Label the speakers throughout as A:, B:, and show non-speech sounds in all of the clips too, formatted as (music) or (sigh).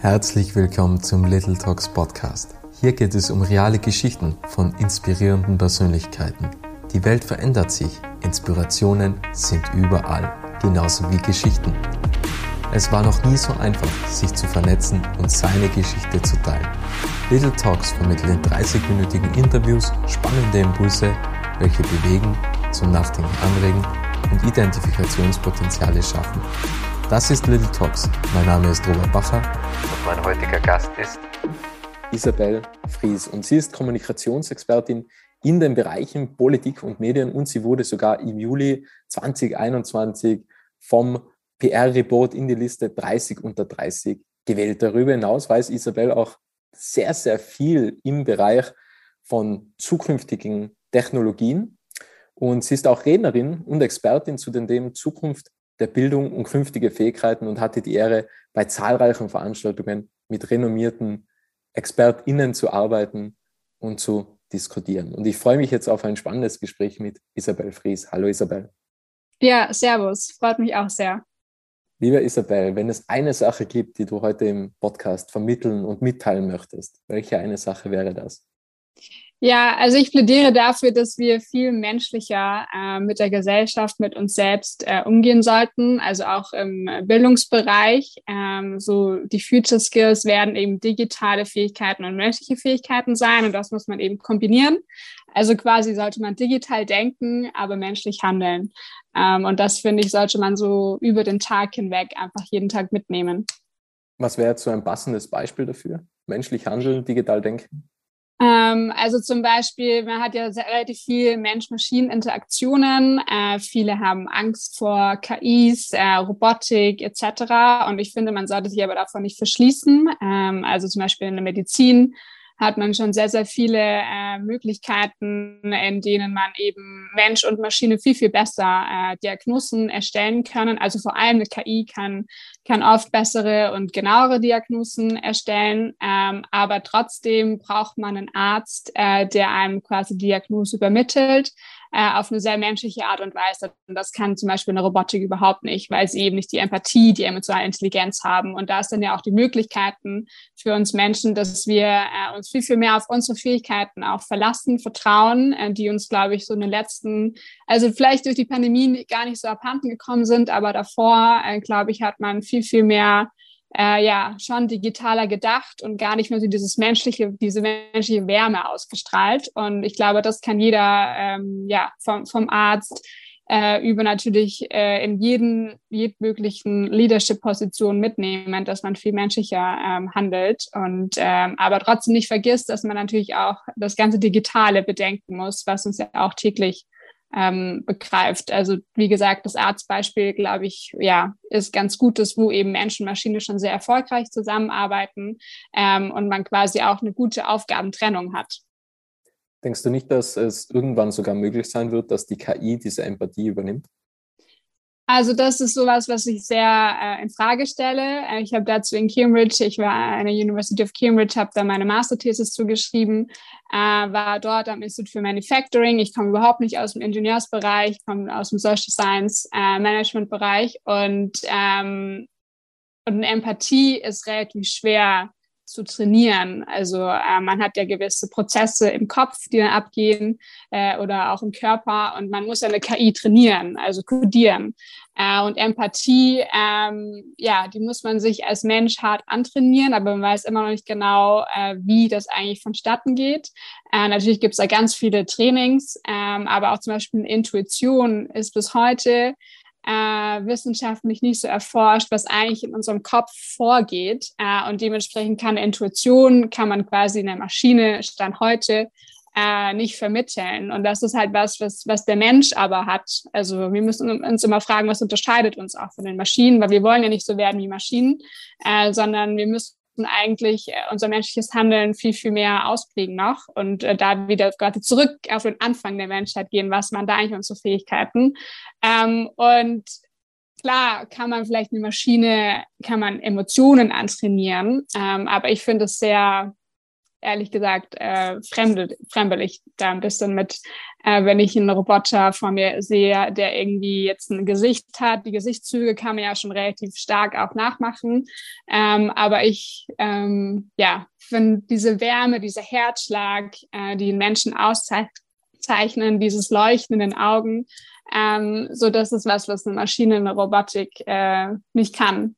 A: Herzlich willkommen zum Little Talks Podcast. Hier geht es um reale Geschichten von inspirierenden Persönlichkeiten. Die Welt verändert sich, Inspirationen sind überall, genauso wie Geschichten. Es war noch nie so einfach, sich zu vernetzen und seine Geschichte zu teilen. Little Talks vermittelt in 30-minütigen Interviews spannende Impulse, welche bewegen, zum Nachdenken anregen und Identifikationspotenziale schaffen. Das ist Little Talks. Mein Name ist Robert Bacher und mein heutiger Gast ist
B: Isabel Fries und sie ist Kommunikationsexpertin in den Bereichen Politik und Medien und sie wurde sogar im Juli 2021 vom PR-Report in die Liste 30 unter 30 gewählt. Darüber hinaus weiß Isabel auch sehr, sehr viel im Bereich von zukünftigen Technologien und sie ist auch Rednerin und Expertin zu den Themen Zukunft der Bildung und künftige Fähigkeiten und hatte die Ehre, bei zahlreichen Veranstaltungen mit renommierten ExpertInnen zu arbeiten und zu diskutieren. Und ich freue mich jetzt auf ein spannendes Gespräch mit Isabel Fries. Hallo Isabel.
C: Ja, servus. Freut mich auch sehr.
B: Liebe Isabel, wenn es eine Sache gibt, die du heute im Podcast vermitteln und mitteilen möchtest, welche eine Sache wäre das?
C: Ja, also ich plädiere dafür, dass wir viel menschlicher äh, mit der Gesellschaft, mit uns selbst äh, umgehen sollten, also auch im Bildungsbereich. Ähm, so die Future Skills werden eben digitale Fähigkeiten und menschliche Fähigkeiten sein und das muss man eben kombinieren. Also quasi sollte man digital denken, aber menschlich handeln. Ähm, und das finde ich, sollte man so über den Tag hinweg einfach jeden Tag mitnehmen.
B: Was wäre jetzt so ein passendes Beispiel dafür? Menschlich handeln, digital denken?
C: Ähm, also zum Beispiel, man hat ja relativ viel Mensch-Maschinen-Interaktionen. Äh, viele haben Angst vor KIs, äh, Robotik etc. Und ich finde, man sollte sich aber davon nicht verschließen. Ähm, also zum Beispiel in der Medizin hat man schon sehr, sehr viele äh, Möglichkeiten, in denen man eben Mensch und Maschine viel, viel besser äh, Diagnosen erstellen können. Also vor allem eine KI kann, kann oft bessere und genauere Diagnosen erstellen, ähm, aber trotzdem braucht man einen Arzt, äh, der einem quasi Diagnose übermittelt äh, auf eine sehr menschliche Art und Weise. Und das kann zum Beispiel eine Robotik überhaupt nicht, weil sie eben nicht die Empathie, die emotionale Intelligenz haben. Und da ist dann ja auch die Möglichkeiten für uns Menschen, dass wir äh, uns viel, viel mehr auf unsere Fähigkeiten auch verlassen, vertrauen, äh, die uns, glaube ich, so in den letzten, also vielleicht durch die Pandemie gar nicht so abhanden gekommen sind, aber davor, äh, glaube ich, hat man viel, viel mehr äh, ja schon digitaler gedacht und gar nicht mehr so dieses menschliche, diese menschliche Wärme ausgestrahlt. Und ich glaube, das kann jeder ähm, ja vom, vom Arzt äh, über natürlich äh, in jeden, jeden möglichen Leadership-Position mitnehmen, dass man viel menschlicher ähm, handelt und ähm, aber trotzdem nicht vergisst, dass man natürlich auch das ganze Digitale bedenken muss, was uns ja auch täglich ähm, begreift. Also wie gesagt, das Arztbeispiel, glaube ich, ja, ist ganz gutes, wo eben Mensch und Maschine schon sehr erfolgreich zusammenarbeiten ähm, und man quasi auch eine gute Aufgabentrennung hat.
B: Denkst du nicht, dass es irgendwann sogar möglich sein wird, dass die KI diese Empathie übernimmt?
C: Also das ist sowas, was ich sehr äh, in Frage stelle. Äh, ich habe dazu in Cambridge, ich war an der University of Cambridge, habe da meine Masterthesis zugeschrieben, äh, war dort am Institut für Manufacturing. Ich komme überhaupt nicht aus dem Ingenieursbereich, komme aus dem Social Science äh, Management Bereich und ähm, und Empathie ist relativ schwer zu trainieren. Also äh, man hat ja gewisse Prozesse im Kopf, die dann abgehen äh, oder auch im Körper und man muss ja eine KI trainieren, also kodieren. Äh, und Empathie, ähm, ja, die muss man sich als Mensch hart antrainieren, aber man weiß immer noch nicht genau, äh, wie das eigentlich vonstatten geht. Äh, natürlich gibt es da ganz viele Trainings, ähm, aber auch zum Beispiel Intuition ist bis heute äh, wissenschaftlich nicht so erforscht, was eigentlich in unserem Kopf vorgeht. Äh, und dementsprechend kann Intuition, kann man quasi in der Maschine Stand heute äh, nicht vermitteln. Und das ist halt was, was, was der Mensch aber hat. Also wir müssen uns immer fragen, was unterscheidet uns auch von den Maschinen, weil wir wollen ja nicht so werden wie Maschinen, äh, sondern wir müssen eigentlich äh, unser menschliches Handeln viel, viel mehr ausprägen noch und äh, da wieder gerade zurück auf den Anfang der Menschheit gehen, was man da eigentlich unsere Fähigkeiten. Ähm, und klar kann man vielleicht eine Maschine, kann man Emotionen antrainieren, ähm, aber ich finde es sehr ehrlich gesagt äh, fremdel, fremdel ich da ein bisschen mit, äh, wenn ich einen Roboter vor mir sehe, der irgendwie jetzt ein Gesicht hat. Die Gesichtszüge kann man ja schon relativ stark auch nachmachen. Ähm, aber ich, ähm, ja, finde diese Wärme, dieser Herzschlag, äh, die Menschen auszeichnen, dieses Leuchten in den Augen, ähm, so das ist was, was eine Maschine, eine Robotik äh, nicht kann.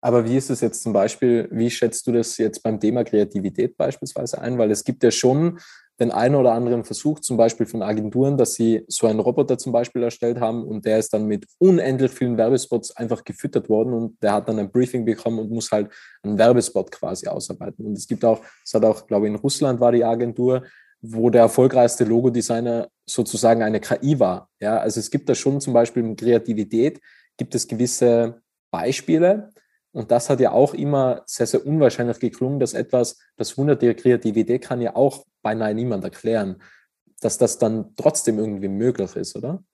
B: Aber wie ist es jetzt zum Beispiel, wie schätzt du das jetzt beim Thema Kreativität beispielsweise ein? Weil es gibt ja schon den einen oder anderen Versuch, zum Beispiel von Agenturen, dass sie so einen Roboter zum Beispiel erstellt haben und der ist dann mit unendlich vielen Werbespots einfach gefüttert worden und der hat dann ein Briefing bekommen und muss halt einen Werbespot quasi ausarbeiten. Und es gibt auch, es hat auch, glaube ich, in Russland war die Agentur, wo der erfolgreichste Logodesigner sozusagen eine KI war. Ja, also es gibt da schon zum Beispiel in Kreativität, gibt es gewisse Beispiele, und das hat ja auch immer sehr, sehr unwahrscheinlich geklungen, dass etwas, das Wunder der Kreativität kann ja auch beinahe niemand erklären, dass das dann trotzdem irgendwie möglich ist, oder?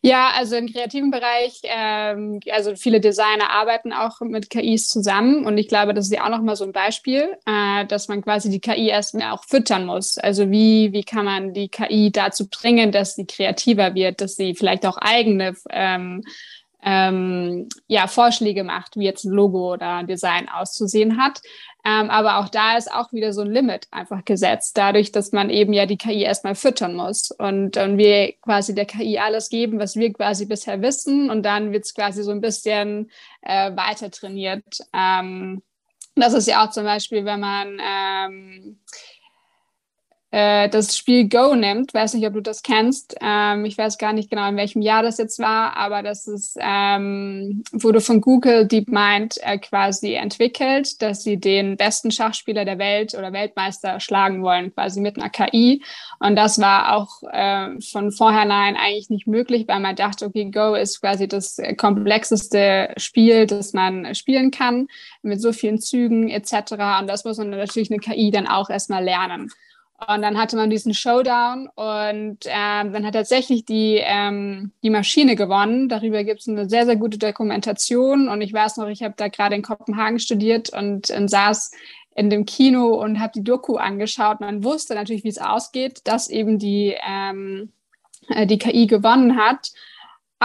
C: Ja, also im kreativen Bereich, ähm, also viele Designer arbeiten auch mit KIs zusammen und ich glaube, das ist ja auch nochmal so ein Beispiel, äh, dass man quasi die KI erstmal auch füttern muss. Also wie, wie kann man die KI dazu bringen, dass sie kreativer wird, dass sie vielleicht auch eigene ähm, ähm, ja, Vorschläge macht, wie jetzt ein Logo oder ein Design auszusehen hat. Ähm, aber auch da ist auch wieder so ein Limit einfach gesetzt, dadurch, dass man eben ja die KI erstmal füttern muss und, und wir quasi der KI alles geben, was wir quasi bisher wissen und dann wird es quasi so ein bisschen äh, weiter trainiert. Ähm, das ist ja auch zum Beispiel, wenn man ähm, äh, das Spiel Go nimmt. Weiß nicht, ob du das kennst. Ähm, ich weiß gar nicht genau, in welchem Jahr das jetzt war, aber das ist, ähm, wurde von Google DeepMind äh, quasi entwickelt, dass sie den besten Schachspieler der Welt oder Weltmeister schlagen wollen, quasi mit einer KI. Und das war auch äh, von vornherein eigentlich nicht möglich, weil man dachte, okay, Go ist quasi das komplexeste Spiel, das man spielen kann, mit so vielen Zügen etc. Und das muss man natürlich eine KI dann auch erstmal lernen. Und dann hatte man diesen Showdown und ähm, dann hat tatsächlich die, ähm, die Maschine gewonnen. Darüber gibt es eine sehr, sehr gute Dokumentation. Und ich weiß noch, ich habe da gerade in Kopenhagen studiert und, und saß in dem Kino und habe die Doku angeschaut. Man wusste natürlich, wie es ausgeht, dass eben die, ähm, äh, die KI gewonnen hat.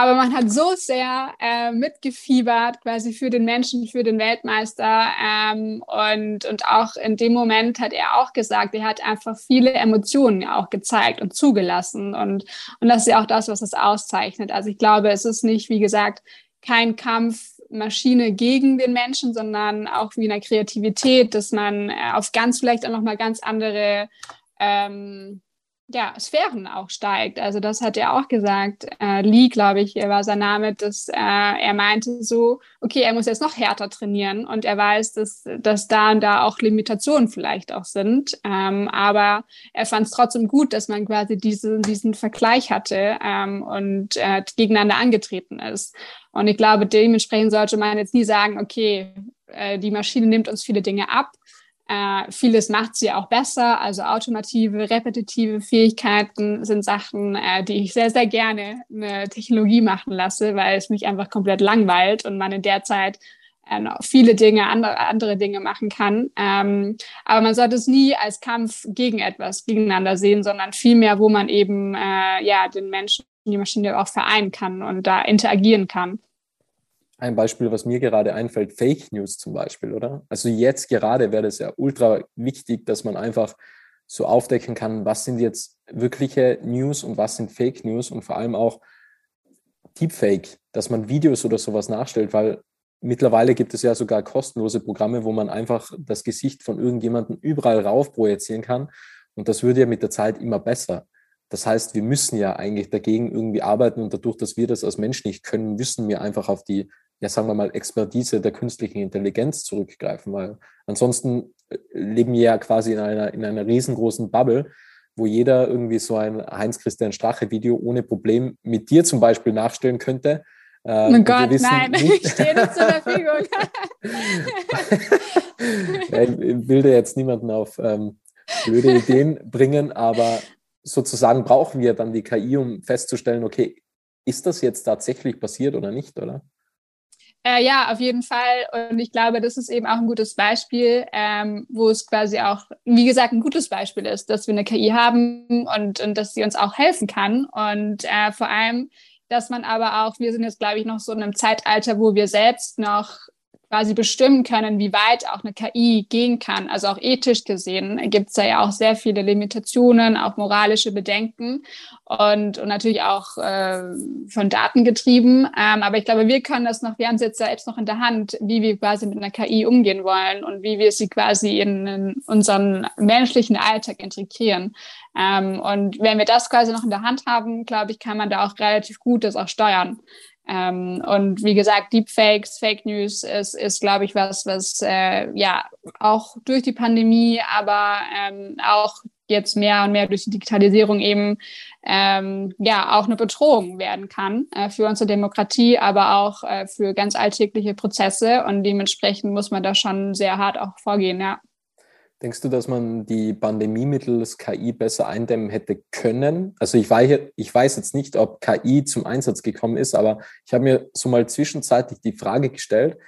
C: Aber man hat so sehr äh, mitgefiebert, quasi für den Menschen, für den Weltmeister. Ähm, und, und auch in dem Moment hat er auch gesagt, er hat einfach viele Emotionen auch gezeigt und zugelassen. Und, und das ist ja auch das, was es auszeichnet. Also ich glaube, es ist nicht, wie gesagt, kein Kampf Maschine gegen den Menschen, sondern auch wie in der Kreativität, dass man äh, auf ganz vielleicht auch nochmal ganz andere ähm, ja, Sphären auch steigt. Also das hat er auch gesagt. Äh, Lee, glaube ich, war sein Name, dass äh, er meinte so, okay, er muss jetzt noch härter trainieren und er weiß, dass, dass da und da auch Limitationen vielleicht auch sind. Ähm, aber er fand es trotzdem gut, dass man quasi diese, diesen Vergleich hatte ähm, und äh, gegeneinander angetreten ist. Und ich glaube, dementsprechend sollte man jetzt nie sagen, okay, äh, die Maschine nimmt uns viele Dinge ab, äh, vieles macht sie auch besser, also automative, repetitive Fähigkeiten sind Sachen, äh, die ich sehr, sehr gerne eine Technologie machen lasse, weil es mich einfach komplett langweilt und man in der Zeit äh, viele Dinge, andere, andere Dinge machen kann. Ähm, aber man sollte es nie als Kampf gegen etwas gegeneinander sehen, sondern vielmehr, wo man eben äh, ja den Menschen, die Maschine auch vereinen kann und da interagieren kann
B: ein Beispiel, was mir gerade einfällt, Fake News zum Beispiel, oder? Also jetzt gerade wäre es ja ultra wichtig, dass man einfach so aufdecken kann, was sind jetzt wirkliche News und was sind Fake News und vor allem auch Deepfake, dass man Videos oder sowas nachstellt, weil mittlerweile gibt es ja sogar kostenlose Programme, wo man einfach das Gesicht von irgendjemandem überall rauf projizieren kann und das würde ja mit der Zeit immer besser. Das heißt, wir müssen ja eigentlich dagegen irgendwie arbeiten und dadurch, dass wir das als Mensch nicht können, müssen wir einfach auf die ja, sagen wir mal, Expertise der künstlichen Intelligenz zurückgreifen, weil ansonsten äh, leben wir ja quasi in einer, in einer riesengroßen Bubble, wo jeder irgendwie so ein Heinz-Christian Strache-Video ohne Problem mit dir zum Beispiel nachstellen könnte.
C: Äh, oh Gott, nein, (laughs) ich stehe nicht zur Verfügung. (laughs)
B: ja, ich will dir jetzt niemanden auf ähm, blöde Ideen bringen, aber sozusagen brauchen wir dann die KI, um festzustellen, okay, ist das jetzt tatsächlich passiert oder nicht, oder?
C: Äh, ja, auf jeden Fall. Und ich glaube, das ist eben auch ein gutes Beispiel, ähm, wo es quasi auch, wie gesagt, ein gutes Beispiel ist, dass wir eine KI haben und, und dass sie uns auch helfen kann. Und äh, vor allem, dass man aber auch, wir sind jetzt, glaube ich, noch so in einem Zeitalter, wo wir selbst noch quasi bestimmen können, wie weit auch eine KI gehen kann. Also auch ethisch gesehen gibt es da ja auch sehr viele Limitationen, auch moralische Bedenken und, und natürlich auch äh, von Daten getrieben. Ähm, aber ich glaube, wir können das noch, wir haben es jetzt selbst noch in der Hand, wie wir quasi mit einer KI umgehen wollen und wie wir sie quasi in, in unseren menschlichen Alltag integrieren. Ähm, und wenn wir das quasi noch in der Hand haben, glaube ich, kann man da auch relativ gut das auch steuern. Ähm, und wie gesagt, Deepfakes, Fake News ist, ist glaube ich, was, was äh, ja auch durch die Pandemie, aber ähm, auch jetzt mehr und mehr durch die Digitalisierung eben ähm, ja auch eine Bedrohung werden kann äh, für unsere Demokratie, aber auch äh, für ganz alltägliche Prozesse. Und dementsprechend muss man da schon sehr hart auch vorgehen, ja.
B: Denkst du, dass man die Pandemie mittels KI besser eindämmen hätte können? Also ich weiß, ich weiß jetzt nicht, ob KI zum Einsatz gekommen ist, aber ich habe mir so mal zwischenzeitlich die Frage gestellt,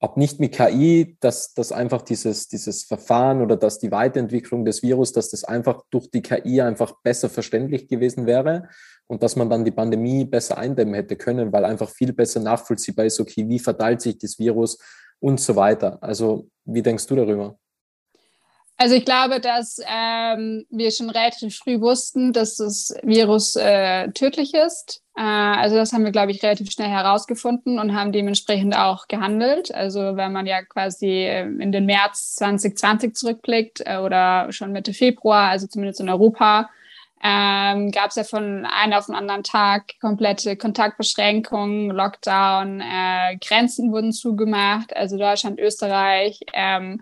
B: ob nicht mit KI, dass, dass einfach dieses, dieses Verfahren oder dass die Weiterentwicklung des Virus, dass das einfach durch die KI einfach besser verständlich gewesen wäre und dass man dann die Pandemie besser eindämmen hätte können, weil einfach viel besser nachvollziehbar ist, okay, wie verteilt sich das Virus und so weiter. Also wie denkst du darüber?
C: Also ich glaube, dass ähm, wir schon relativ früh wussten, dass das Virus äh, tödlich ist. Äh, also das haben wir, glaube ich, relativ schnell herausgefunden und haben dementsprechend auch gehandelt. Also wenn man ja quasi äh, in den März 2020 zurückblickt äh, oder schon Mitte Februar, also zumindest in Europa, ähm, gab es ja von einem auf den anderen Tag komplette Kontaktbeschränkungen, Lockdown, äh, Grenzen wurden zugemacht, also Deutschland, Österreich. Ähm,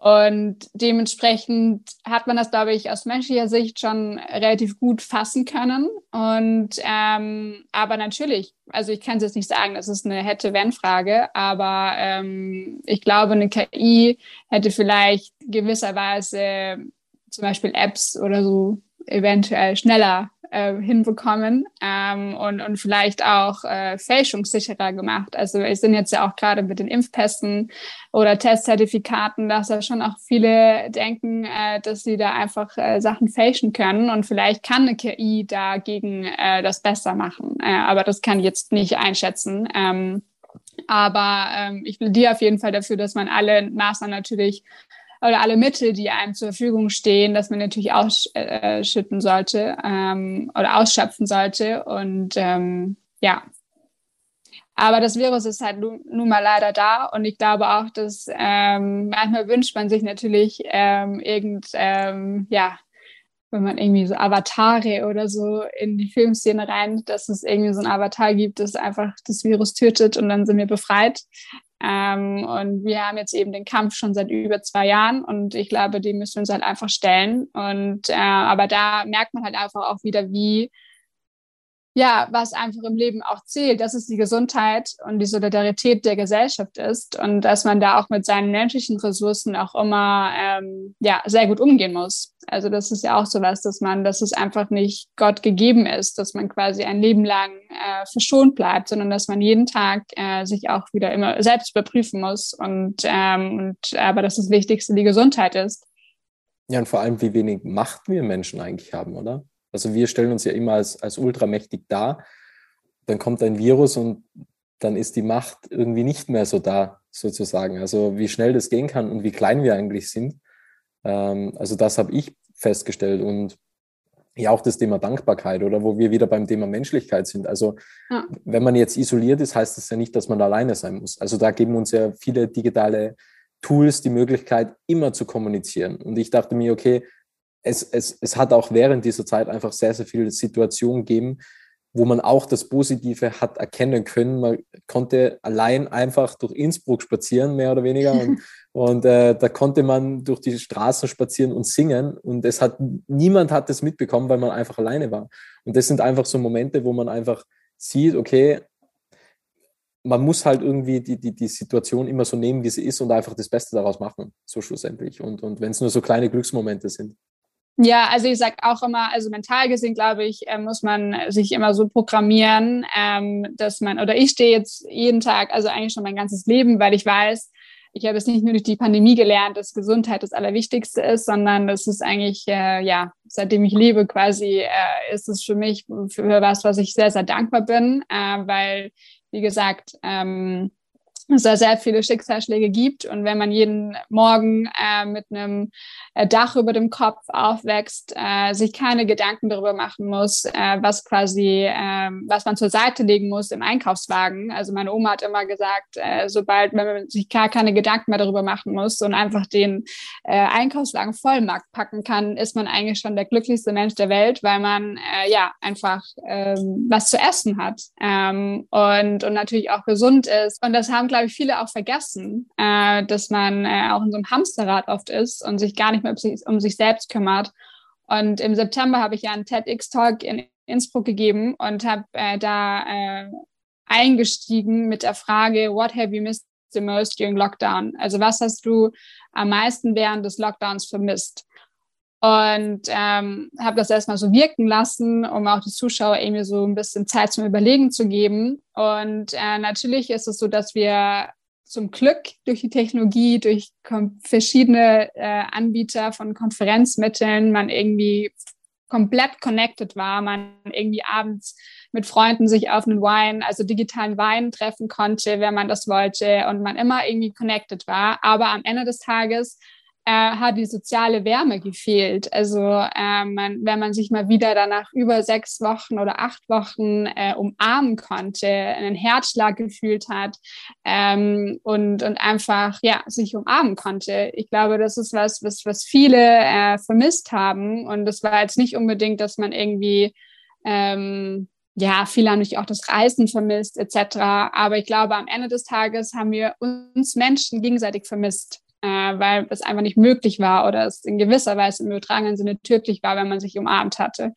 C: und dementsprechend hat man das, glaube ich, aus menschlicher Sicht schon relativ gut fassen können. Und ähm, aber natürlich, also ich kann es jetzt nicht sagen, das ist eine hätte-wenn-Frage, aber ähm, ich glaube, eine KI hätte vielleicht gewisserweise zum Beispiel Apps oder so eventuell schneller äh, hinbekommen ähm, und, und vielleicht auch äh, fälschungssicherer gemacht. Also wir sind jetzt ja auch gerade mit den Impfpässen oder Testzertifikaten, dass ja schon auch viele denken, äh, dass sie da einfach äh, Sachen fälschen können und vielleicht kann eine KI dagegen äh, das besser machen. Äh, aber das kann ich jetzt nicht einschätzen. Ähm, aber ähm, ich plädiere auf jeden Fall dafür, dass man alle Maßnahmen natürlich oder alle Mittel, die einem zur Verfügung stehen, dass man natürlich ausschütten sollte ähm, oder ausschöpfen sollte. Und ähm, ja, aber das Virus ist halt nun, nun mal leider da und ich glaube auch, dass ähm, manchmal wünscht man sich natürlich ähm, irgend, ähm, ja, wenn man irgendwie so Avatare oder so in die Filmszene rein, dass es irgendwie so ein Avatar gibt, das einfach das Virus tötet und dann sind wir befreit. Ähm, und wir haben jetzt eben den Kampf schon seit über zwei Jahren und ich glaube, die müssen wir uns halt einfach stellen. Und äh, aber da merkt man halt einfach auch wieder, wie ja, was einfach im Leben auch zählt, dass es die Gesundheit und die Solidarität der Gesellschaft ist und dass man da auch mit seinen menschlichen Ressourcen auch immer ähm, ja sehr gut umgehen muss. Also das ist ja auch so was, dass man, dass es einfach nicht Gott gegeben ist, dass man quasi ein Leben lang äh, verschont bleibt, sondern dass man jeden Tag äh, sich auch wieder immer selbst überprüfen muss und ähm, und aber dass das Wichtigste die Gesundheit ist.
B: Ja, und vor allem, wie wenig Macht wir Menschen eigentlich haben, oder? Also wir stellen uns ja immer als, als ultramächtig dar. Dann kommt ein Virus und dann ist die Macht irgendwie nicht mehr so da, sozusagen. Also wie schnell das gehen kann und wie klein wir eigentlich sind. Ähm, also das habe ich festgestellt. Und ja, auch das Thema Dankbarkeit oder wo wir wieder beim Thema Menschlichkeit sind. Also ja. wenn man jetzt isoliert ist, heißt das ja nicht, dass man alleine sein muss. Also da geben uns ja viele digitale Tools die Möglichkeit, immer zu kommunizieren. Und ich dachte mir, okay, es, es, es hat auch während dieser Zeit einfach sehr, sehr viele Situationen gegeben, wo man auch das Positive hat erkennen können. Man konnte allein einfach durch Innsbruck spazieren, mehr oder weniger. Und, (laughs) und äh, da konnte man durch die Straßen spazieren und singen. Und es hat niemand hat das mitbekommen, weil man einfach alleine war. Und das sind einfach so Momente, wo man einfach sieht, okay, man muss halt irgendwie die, die, die Situation immer so nehmen, wie sie ist und einfach das Beste daraus machen, so schlussendlich. Und, und wenn es nur so kleine Glücksmomente sind.
C: Ja, also ich sage auch immer, also mental gesehen, glaube ich, äh, muss man sich immer so programmieren, ähm, dass man, oder ich stehe jetzt jeden Tag, also eigentlich schon mein ganzes Leben, weil ich weiß, ich habe es nicht nur durch die Pandemie gelernt, dass Gesundheit das Allerwichtigste ist, sondern das ist eigentlich, äh, ja, seitdem ich lebe quasi, äh, ist es für mich für was, was ich sehr, sehr dankbar bin, weil, wie gesagt, ähm, es da sehr viele Schicksalsschläge gibt. Und wenn man jeden Morgen äh, mit einem äh, Dach über dem Kopf aufwächst, äh, sich keine Gedanken darüber machen muss, äh, was quasi, äh, was man zur Seite legen muss im Einkaufswagen. Also meine Oma hat immer gesagt, äh, sobald man sich gar keine Gedanken mehr darüber machen muss und einfach den äh, Einkaufswagen Vollmarkt packen kann, ist man eigentlich schon der glücklichste Mensch der Welt, weil man ja einfach ähm, was zu essen hat ähm, und, und natürlich auch gesund ist. Und das haben, glaube ich, viele auch vergessen, äh, dass man äh, auch in so einem Hamsterrad oft ist und sich gar nicht mehr um sich, um sich selbst kümmert. Und im September habe ich ja einen TEDx-Talk in Innsbruck gegeben und habe äh, da äh, eingestiegen mit der Frage, what have you missed the most during Lockdown? Also was hast du am meisten während des Lockdowns vermisst? Und ähm, habe das erstmal so wirken lassen, um auch die Zuschauer irgendwie so ein bisschen Zeit zum Überlegen zu geben. Und äh, natürlich ist es so, dass wir zum Glück durch die Technologie, durch verschiedene äh, Anbieter von Konferenzmitteln, man irgendwie komplett connected war, man irgendwie abends mit Freunden sich auf einen Wein, also digitalen Wein treffen konnte, wenn man das wollte und man immer irgendwie connected war. Aber am Ende des Tages äh, hat die soziale Wärme gefehlt. Also äh, man, wenn man sich mal wieder danach über sechs Wochen oder acht Wochen äh, umarmen konnte, einen Herzschlag gefühlt hat ähm, und, und einfach ja sich umarmen konnte. Ich glaube, das ist was, was, was viele äh, vermisst haben. Und das war jetzt nicht unbedingt, dass man irgendwie ähm, ja, viele haben natürlich auch das Reisen vermisst, etc. Aber ich glaube, am Ende des Tages haben wir uns Menschen gegenseitig vermisst äh, weil es einfach nicht möglich war oder es in gewisser Weise im übertragenen Sinne tödlich war, wenn man sich umarmt hatte.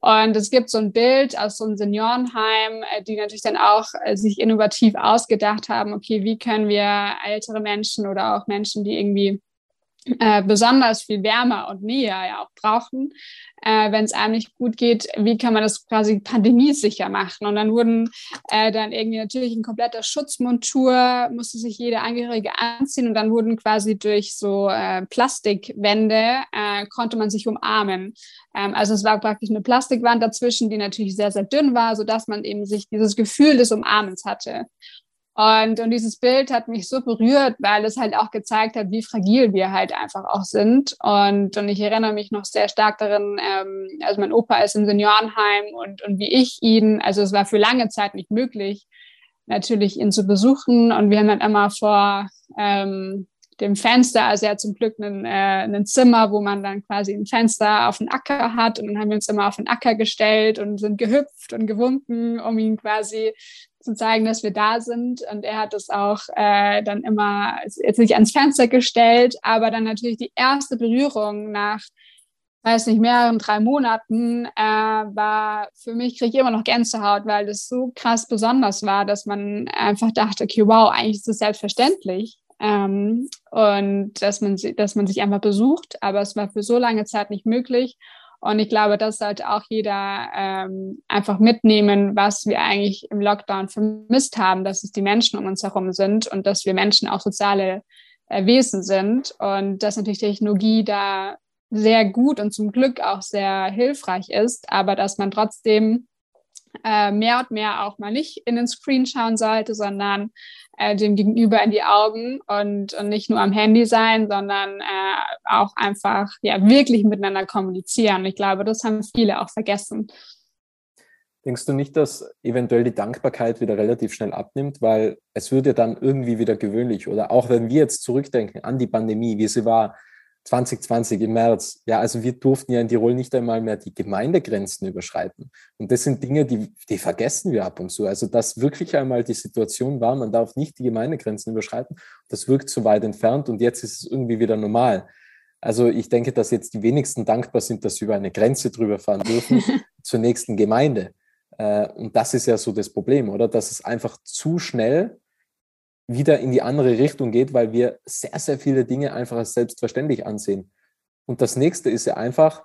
C: Und es gibt so ein Bild aus so einem Seniorenheim, äh, die natürlich dann auch äh, sich innovativ ausgedacht haben, okay, wie können wir ältere Menschen oder auch Menschen, die irgendwie äh, besonders viel Wärme und Nähe ja auch brauchen, äh, wenn es einem nicht gut geht, wie kann man das quasi pandemiesicher machen? Und dann wurden äh, dann irgendwie natürlich ein kompletter Schutzmontur, musste sich jeder Angehörige anziehen und dann wurden quasi durch so äh, Plastikwände, äh, konnte man sich umarmen. Ähm, also es war praktisch eine Plastikwand dazwischen, die natürlich sehr, sehr dünn war, sodass man eben sich dieses Gefühl des Umarmens hatte. Und, und dieses Bild hat mich so berührt, weil es halt auch gezeigt hat, wie fragil wir halt einfach auch sind. Und, und ich erinnere mich noch sehr stark darin, ähm, also mein Opa ist im Seniorenheim und, und wie ich ihn, also es war für lange Zeit nicht möglich, natürlich ihn zu besuchen. Und wir haben dann immer vor ähm, dem Fenster, also er hat zum Glück ein, äh, Zimmer, wo man dann quasi ein Fenster auf den Acker hat. Und dann haben wir uns immer auf den Acker gestellt und sind gehüpft und gewunken, um ihn quasi zu zeigen, dass wir da sind. Und er hat es auch äh, dann immer jetzt nicht ans Fenster gestellt, aber dann natürlich die erste Berührung nach, weiß nicht, mehreren drei Monaten äh, war für mich, kriege ich immer noch Gänsehaut, weil das so krass besonders war, dass man einfach dachte, okay, wow, eigentlich ist das selbstverständlich. Ähm, und dass man, dass man sich einfach besucht, aber es war für so lange Zeit nicht möglich. Und ich glaube, das sollte auch jeder ähm, einfach mitnehmen, was wir eigentlich im Lockdown vermisst haben, dass es die Menschen um uns herum sind und dass wir Menschen auch soziale äh, Wesen sind. Und dass natürlich Technologie da sehr gut und zum Glück auch sehr hilfreich ist, aber dass man trotzdem äh, mehr und mehr auch mal nicht in den Screen schauen sollte, sondern äh, dem Gegenüber in die Augen und, und nicht nur am Handy sein, sondern äh, auch einfach ja wirklich miteinander kommunizieren. Ich glaube, das haben viele auch vergessen.
B: Denkst du nicht, dass eventuell die Dankbarkeit wieder relativ schnell abnimmt, weil es wird ja dann irgendwie wieder gewöhnlich oder auch wenn wir jetzt zurückdenken an die Pandemie, wie sie war, 2020 im März. Ja, also wir durften ja in Tirol nicht einmal mehr die Gemeindegrenzen überschreiten. Und das sind Dinge, die, die vergessen wir ab und zu. Also, dass wirklich einmal die Situation war, man darf nicht die Gemeindegrenzen überschreiten. Das wirkt zu weit entfernt und jetzt ist es irgendwie wieder normal. Also, ich denke, dass jetzt die wenigsten dankbar sind, dass sie über eine Grenze drüber fahren dürfen (laughs) zur nächsten Gemeinde. Äh, und das ist ja so das Problem, oder? Dass es einfach zu schnell wieder in die andere Richtung geht, weil wir sehr, sehr viele Dinge einfach als selbstverständlich ansehen. Und das nächste ist ja einfach,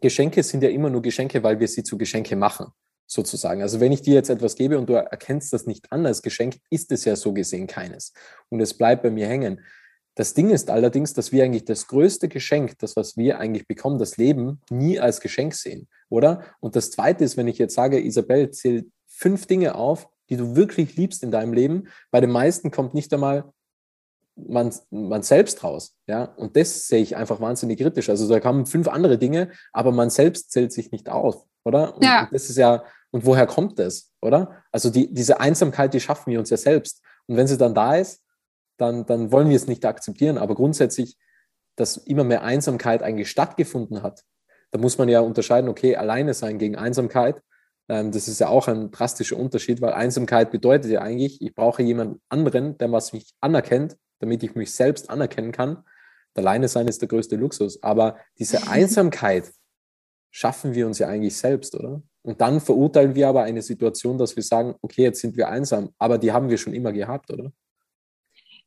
B: Geschenke sind ja immer nur Geschenke, weil wir sie zu Geschenke machen, sozusagen. Also wenn ich dir jetzt etwas gebe und du erkennst das nicht an als Geschenk, ist es ja so gesehen keines. Und es bleibt bei mir hängen. Das Ding ist allerdings, dass wir eigentlich das größte Geschenk, das, was wir eigentlich bekommen, das Leben, nie als Geschenk sehen, oder? Und das Zweite ist, wenn ich jetzt sage, Isabel, zähl fünf Dinge auf, die du wirklich liebst in deinem Leben. Bei den meisten kommt nicht einmal man, man selbst raus. Ja? Und das sehe ich einfach wahnsinnig kritisch. Also da kamen fünf andere Dinge, aber man selbst zählt sich nicht auf, oder? Und
C: ja.
B: das ist ja, und woher kommt das, oder? Also die, diese Einsamkeit, die schaffen wir uns ja selbst. Und wenn sie dann da ist, dann, dann wollen wir es nicht akzeptieren. Aber grundsätzlich, dass immer mehr Einsamkeit eigentlich stattgefunden hat, da muss man ja unterscheiden, okay, alleine sein gegen Einsamkeit. Ähm, das ist ja auch ein drastischer Unterschied, weil Einsamkeit bedeutet ja eigentlich, ich brauche jemanden anderen, der was mich anerkennt, damit ich mich selbst anerkennen kann. Alleine sein ist der größte Luxus. Aber diese (laughs) Einsamkeit schaffen wir uns ja eigentlich selbst, oder? Und dann verurteilen wir aber eine Situation, dass wir sagen, okay, jetzt sind wir einsam, aber die haben wir schon immer gehabt, oder?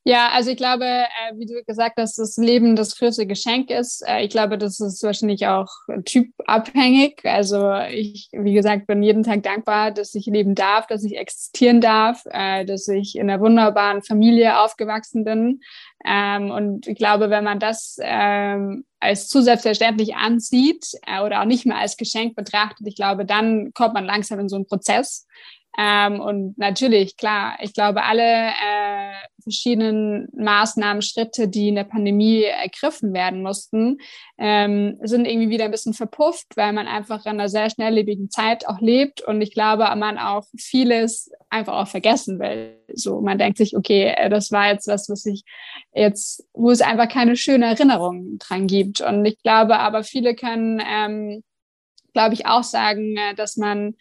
C: Ja, also ich glaube, äh, wie du gesagt hast, das Leben das größte Geschenk ist. Äh, ich glaube, das ist wahrscheinlich auch typabhängig. Also ich, wie gesagt, bin jeden Tag dankbar, dass ich leben darf, dass ich existieren darf, äh, dass ich in einer wunderbaren Familie aufgewachsen bin. Ähm, und ich glaube, wenn man das ähm, als zu selbstverständlich ansieht äh, oder auch nicht mehr als Geschenk betrachtet, ich glaube, dann kommt man langsam in so einen Prozess, ähm, und natürlich, klar, ich glaube, alle äh, verschiedenen Maßnahmen, Schritte, die in der Pandemie ergriffen werden mussten, ähm, sind irgendwie wieder ein bisschen verpufft, weil man einfach in einer sehr schnelllebigen Zeit auch lebt. Und ich glaube, man auch vieles einfach auch vergessen will. So, man denkt sich, okay, äh, das war jetzt was, was ich jetzt, wo es einfach keine schöne Erinnerung dran gibt. Und ich glaube, aber viele können, ähm, glaube ich, auch sagen, äh, dass man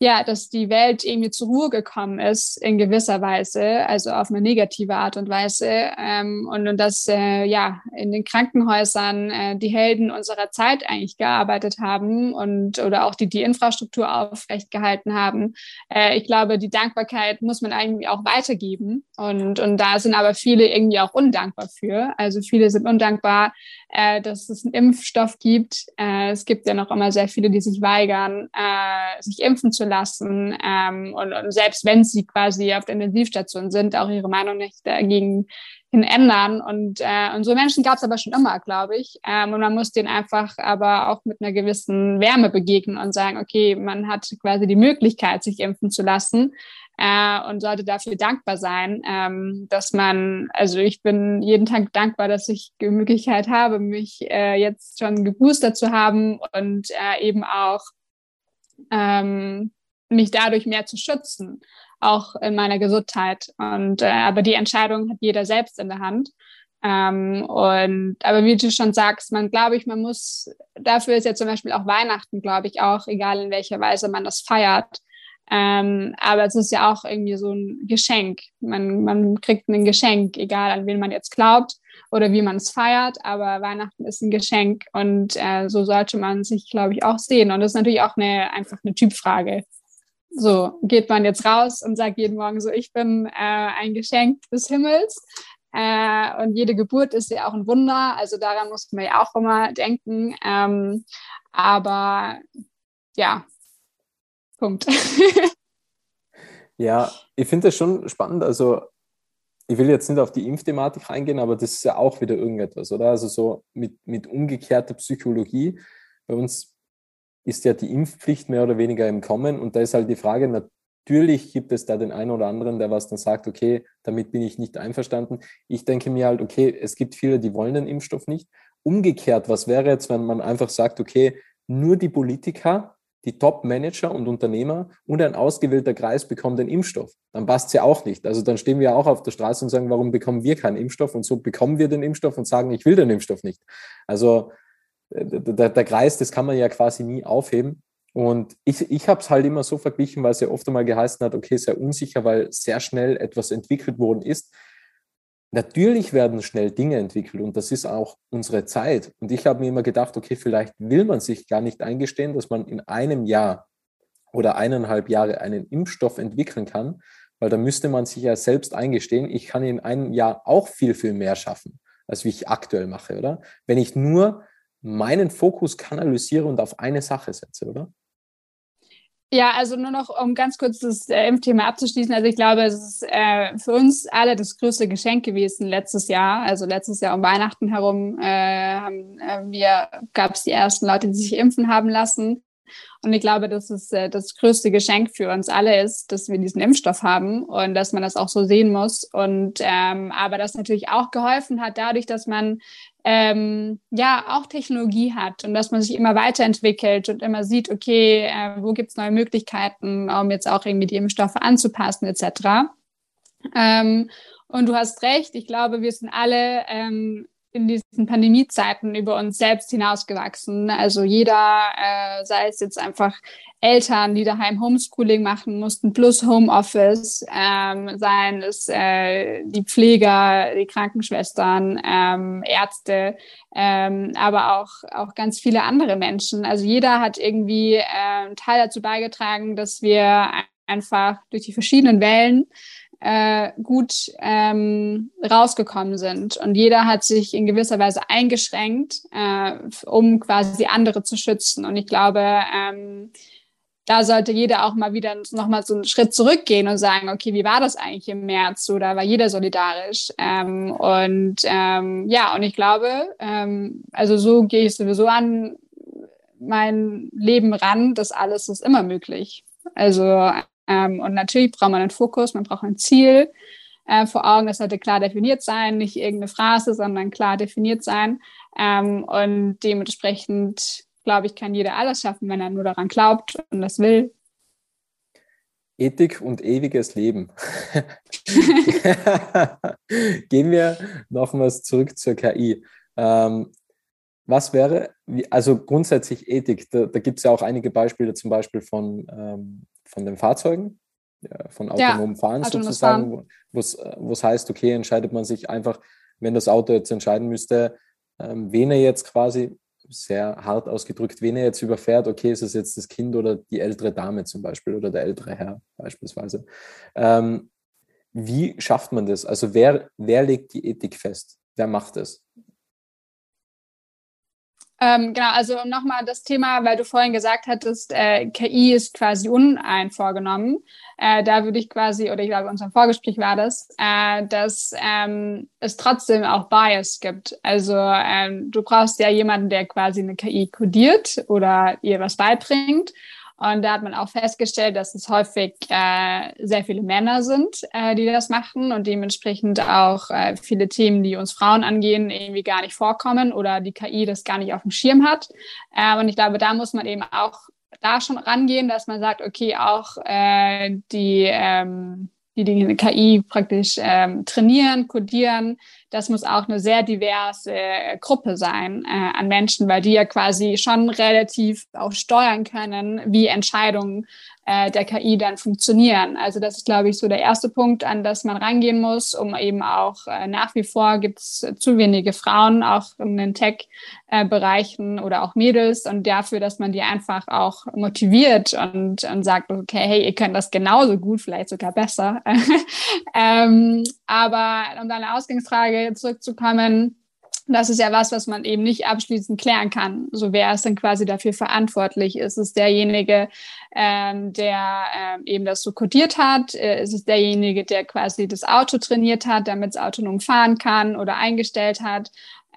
C: ja, dass die Welt irgendwie zur Ruhe gekommen ist in gewisser Weise, also auf eine negative Art und Weise. Ähm, und, und dass äh, ja in den Krankenhäusern äh, die Helden unserer Zeit eigentlich gearbeitet haben und oder auch die die Infrastruktur aufrecht gehalten haben. Äh, ich glaube, die Dankbarkeit muss man eigentlich auch weitergeben. Und, und da sind aber viele irgendwie auch undankbar für. Also viele sind undankbar, äh, dass es einen Impfstoff gibt. Äh, es gibt ja noch immer sehr viele, die sich weigern, äh, sich impfen zu lassen. Ähm, und, und, selbst wenn sie quasi auf der Intensivstation sind, auch ihre Meinung nicht dagegen hin ändern. Und, äh, und so Menschen gab es aber schon immer, glaube ich. Ähm, und man muss denen einfach aber auch mit einer gewissen Wärme begegnen und sagen, okay, man hat quasi die Möglichkeit, sich impfen zu lassen äh, und sollte dafür dankbar sein, ähm, dass man, also ich bin jeden Tag dankbar, dass ich die Möglichkeit habe, mich äh, jetzt schon geboostert zu haben und äh, eben auch ähm, mich dadurch mehr zu schützen, auch in meiner Gesundheit. Und äh, aber die Entscheidung hat jeder selbst in der Hand. Ähm, und aber wie du schon sagst, man glaube ich, man muss dafür ist ja zum Beispiel auch Weihnachten, glaube ich, auch egal in welcher Weise man das feiert, ähm, aber es ist ja auch irgendwie so ein Geschenk. Man, man kriegt ein Geschenk, egal an wen man jetzt glaubt oder wie man es feiert. Aber Weihnachten ist ein Geschenk und äh, so sollte man sich, glaube ich, auch sehen. Und das ist natürlich auch eine, einfach eine Typfrage. So, geht man jetzt raus und sagt jeden Morgen so, ich bin äh, ein Geschenk des Himmels. Äh, und jede Geburt ist ja auch ein Wunder. Also daran muss man ja auch immer denken. Ähm, aber ja, Punkt. (laughs)
B: ja, ich finde das schon spannend. Also, ich will jetzt nicht auf die Impfthematik eingehen, aber das ist ja auch wieder irgendetwas, oder? Also, so mit, mit umgekehrter Psychologie. Bei uns ist ja die Impfpflicht mehr oder weniger im Kommen und da ist halt die Frage, natürlich gibt es da den einen oder anderen, der was dann sagt, okay, damit bin ich nicht einverstanden. Ich denke mir halt, okay, es gibt viele, die wollen den Impfstoff nicht. Umgekehrt, was wäre jetzt, wenn man einfach sagt, okay, nur die Politiker die Top-Manager und Unternehmer und ein ausgewählter Kreis bekommen den Impfstoff. Dann passt es ja auch nicht. Also dann stehen wir auch auf der Straße und sagen, warum bekommen wir keinen Impfstoff? Und so bekommen wir den Impfstoff und sagen, ich will den Impfstoff nicht. Also der, der Kreis, das kann man ja quasi nie aufheben. Und ich, ich habe es halt immer so verglichen, weil es ja oft einmal geheißen hat, okay, sehr unsicher, weil sehr schnell etwas entwickelt worden ist. Natürlich werden schnell Dinge entwickelt und das ist auch unsere Zeit. Und ich habe mir immer gedacht, okay, vielleicht will man sich gar nicht eingestehen, dass man in einem Jahr oder eineinhalb Jahre einen Impfstoff entwickeln kann, weil da müsste man sich ja selbst eingestehen, ich kann in einem Jahr auch viel, viel mehr schaffen, als wie ich aktuell mache, oder? Wenn ich nur meinen Fokus kanalisiere und auf eine Sache setze, oder?
C: Ja, also nur noch, um ganz kurz das äh, Thema abzuschließen. Also ich glaube, es ist äh, für uns alle das größte Geschenk gewesen letztes Jahr. Also letztes Jahr um Weihnachten herum äh, haben äh, wir gab es die ersten Leute, die sich impfen haben lassen. Und ich glaube, dass es äh, das größte Geschenk für uns alle ist, dass wir diesen Impfstoff haben und dass man das auch so sehen muss. Und ähm, aber das natürlich auch geholfen hat, dadurch, dass man ähm, ja auch Technologie hat und dass man sich immer weiterentwickelt und immer sieht, okay, äh, wo gibt es neue Möglichkeiten, um jetzt auch irgendwie die Impfstoffe anzupassen etc. Ähm, und du hast recht, ich glaube, wir sind alle ähm, in diesen Pandemiezeiten über uns selbst hinausgewachsen. Also jeder, äh, sei es jetzt einfach Eltern, die daheim Homeschooling machen mussten, plus Homeoffice, ähm, seien es äh, die Pfleger, die Krankenschwestern, ähm, Ärzte, ähm, aber auch, auch ganz viele andere Menschen. Also jeder hat irgendwie äh, einen Teil dazu beigetragen, dass wir einfach durch die verschiedenen Wellen äh, gut ähm, rausgekommen sind. Und jeder hat sich in gewisser Weise eingeschränkt, äh, um quasi andere zu schützen. Und ich glaube, ähm, da sollte jeder auch mal wieder nochmal so einen Schritt zurückgehen und sagen, okay, wie war das eigentlich im März? Oder war jeder solidarisch? Ähm, und ähm, ja, und ich glaube, ähm, also so gehe ich sowieso an mein Leben ran, das alles ist immer möglich. Also ähm, und natürlich braucht man einen Fokus, man braucht ein Ziel äh, vor Augen, das sollte klar definiert sein, nicht irgendeine Phrase, sondern klar definiert sein. Ähm, und dementsprechend, glaube ich, kann jeder alles schaffen, wenn er nur daran glaubt und das will.
B: Ethik und ewiges Leben. (laughs) Gehen wir nochmals zurück zur KI. Ähm, was wäre, also grundsätzlich Ethik, da, da gibt es ja auch einige Beispiele, zum Beispiel von ähm, von den Fahrzeugen, von autonomem ja, Fahren sozusagen, wo es heißt, okay, entscheidet man sich einfach, wenn das Auto jetzt entscheiden müsste, ähm, wen er jetzt quasi, sehr hart ausgedrückt, wen er jetzt überfährt, okay, ist es jetzt das Kind oder die ältere Dame zum Beispiel oder der ältere Herr beispielsweise. Ähm, wie schafft man das? Also wer, wer legt die Ethik fest? Wer macht es?
C: Ähm, genau, also nochmal das Thema, weil du vorhin gesagt hattest, äh, KI ist quasi uneinvorgenommen. Äh, da würde ich quasi, oder ich glaube, unserem Vorgespräch war das, äh, dass ähm, es trotzdem auch Bias gibt. Also ähm, du brauchst ja jemanden, der quasi eine KI kodiert oder ihr was beibringt. Und da hat man auch festgestellt, dass es häufig äh, sehr viele Männer sind, äh, die das machen und dementsprechend auch äh, viele Themen, die uns Frauen angehen, irgendwie gar nicht vorkommen oder die KI das gar nicht auf dem Schirm hat. Äh, und ich glaube, da muss man eben auch da schon rangehen, dass man sagt, okay, auch äh, die ähm, die die KI praktisch ähm, trainieren, codieren. Das muss auch eine sehr diverse äh, Gruppe sein äh, an Menschen, weil die ja quasi schon relativ auch steuern können, wie Entscheidungen äh, der KI dann funktionieren. Also das ist, glaube ich, so der erste Punkt, an das man rangehen muss, um eben auch äh, nach wie vor gibt es zu wenige Frauen, auch in den Tech-Bereichen oder auch Mädels und dafür, dass man die einfach auch motiviert und, und sagt, okay, hey, ihr könnt das genauso gut, vielleicht sogar besser. (laughs) ähm, aber um deine Ausgangsfrage zurückzukommen, das ist ja was, was man eben nicht abschließend klären kann. So wer ist denn quasi dafür verantwortlich? Ist es derjenige, ähm, der ähm, eben das so kodiert hat? Äh, ist es derjenige, der quasi das Auto trainiert hat, damit es autonom fahren kann oder eingestellt hat?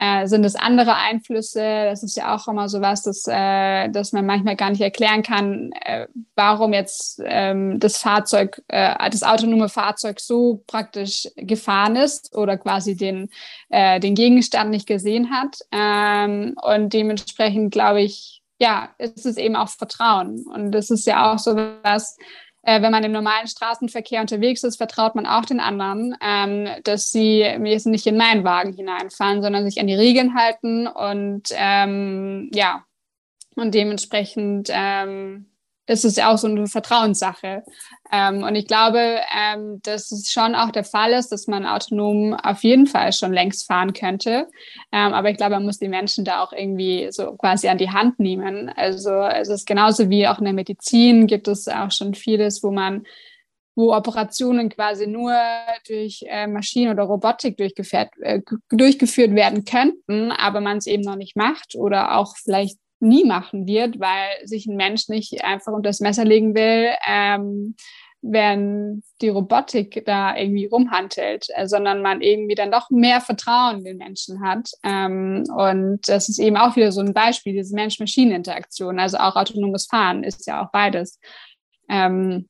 C: Äh, sind es andere Einflüsse? Das ist ja auch immer so was, dass, äh, dass man manchmal gar nicht erklären kann, äh, warum jetzt ähm, das Fahrzeug, äh, das autonome Fahrzeug so praktisch gefahren ist oder quasi den, äh, den Gegenstand nicht gesehen hat. Ähm, und dementsprechend glaube ich, ja, ist es eben auch Vertrauen. Und das ist ja auch so was, äh, wenn man im normalen Straßenverkehr unterwegs ist, vertraut man auch den anderen, ähm, dass sie jetzt nicht in meinen Wagen hineinfahren, sondern sich an die Regeln halten und ähm, ja, und dementsprechend ähm, ist es ja auch so eine Vertrauenssache. Ähm, und ich glaube, ähm, dass es schon auch der Fall ist, dass man autonom auf jeden Fall schon längst fahren könnte. Ähm, aber ich glaube, man muss die Menschen da auch irgendwie so quasi an die Hand nehmen. Also es ist genauso wie auch in der Medizin gibt es auch schon vieles, wo man wo Operationen quasi nur durch äh, Maschinen oder Robotik durchgeführt, äh, durchgeführt werden könnten, aber man es eben noch nicht macht oder auch vielleicht nie machen wird, weil sich ein Mensch nicht einfach unter das Messer legen will, ähm, wenn die Robotik da irgendwie rumhandelt, äh, sondern man irgendwie dann doch mehr Vertrauen in den Menschen hat. Ähm, und das ist eben auch wieder so ein Beispiel, diese Mensch-Maschinen-Interaktion. Also auch autonomes Fahren ist ja auch beides. Ähm,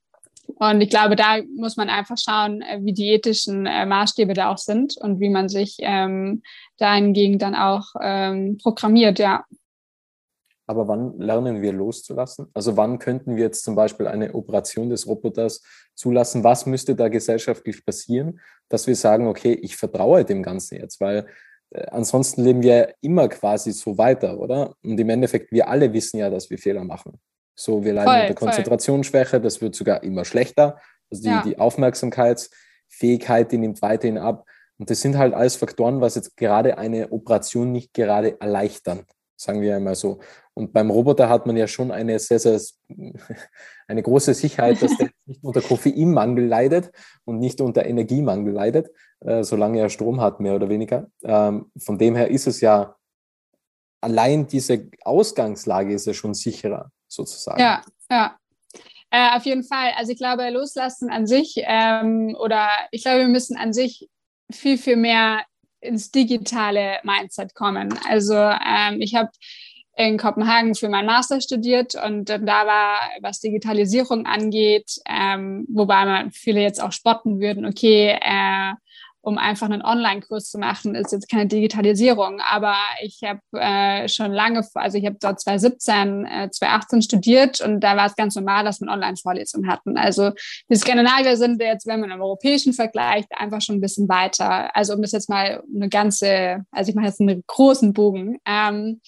C: und ich glaube, da muss man einfach schauen, äh, wie die ethischen äh, Maßstäbe da auch sind und wie man sich ähm, dahingegen dann auch ähm, programmiert, ja.
B: Aber wann lernen wir loszulassen? Also wann könnten wir jetzt zum Beispiel eine Operation des Roboters zulassen? Was müsste da gesellschaftlich passieren, dass wir sagen, okay, ich vertraue dem Ganzen jetzt, weil äh, ansonsten leben wir immer quasi so weiter, oder? Und im Endeffekt, wir alle wissen ja, dass wir Fehler machen. So, wir leiden voll, unter Konzentrationsschwäche, das wird sogar immer schlechter. Also die, ja. die Aufmerksamkeitsfähigkeit, die nimmt weiterhin ab. Und das sind halt alles Faktoren, was jetzt gerade eine Operation nicht gerade erleichtern sagen wir einmal so. Und beim Roboter hat man ja schon eine sehr, sehr, (laughs) eine große Sicherheit, dass der (laughs) nicht unter Koffeinmangel leidet und nicht unter Energiemangel leidet, äh, solange er Strom hat, mehr oder weniger. Ähm, von dem her ist es ja, allein diese Ausgangslage ist ja schon sicherer, sozusagen.
C: Ja, ja. Äh, auf jeden Fall. Also ich glaube, loslassen an sich ähm, oder ich glaube, wir müssen an sich viel, viel mehr ins digitale Mindset kommen. Also ähm, ich habe in Kopenhagen für meinen Master studiert und da war, was Digitalisierung angeht, ähm, wobei man viele jetzt auch spotten würden, okay, äh, um einfach einen Online-Kurs zu machen, ist jetzt keine Digitalisierung. Aber ich habe äh, schon lange, also ich habe dort 2017, äh, 2018 studiert und da war es ganz normal, dass wir Online-Vorlesungen hatten. Also die Skandinavier sind jetzt, wenn man im europäischen vergleicht, einfach schon ein bisschen weiter. Also um das jetzt mal eine ganze, also ich mache jetzt einen großen Bogen. Ähm,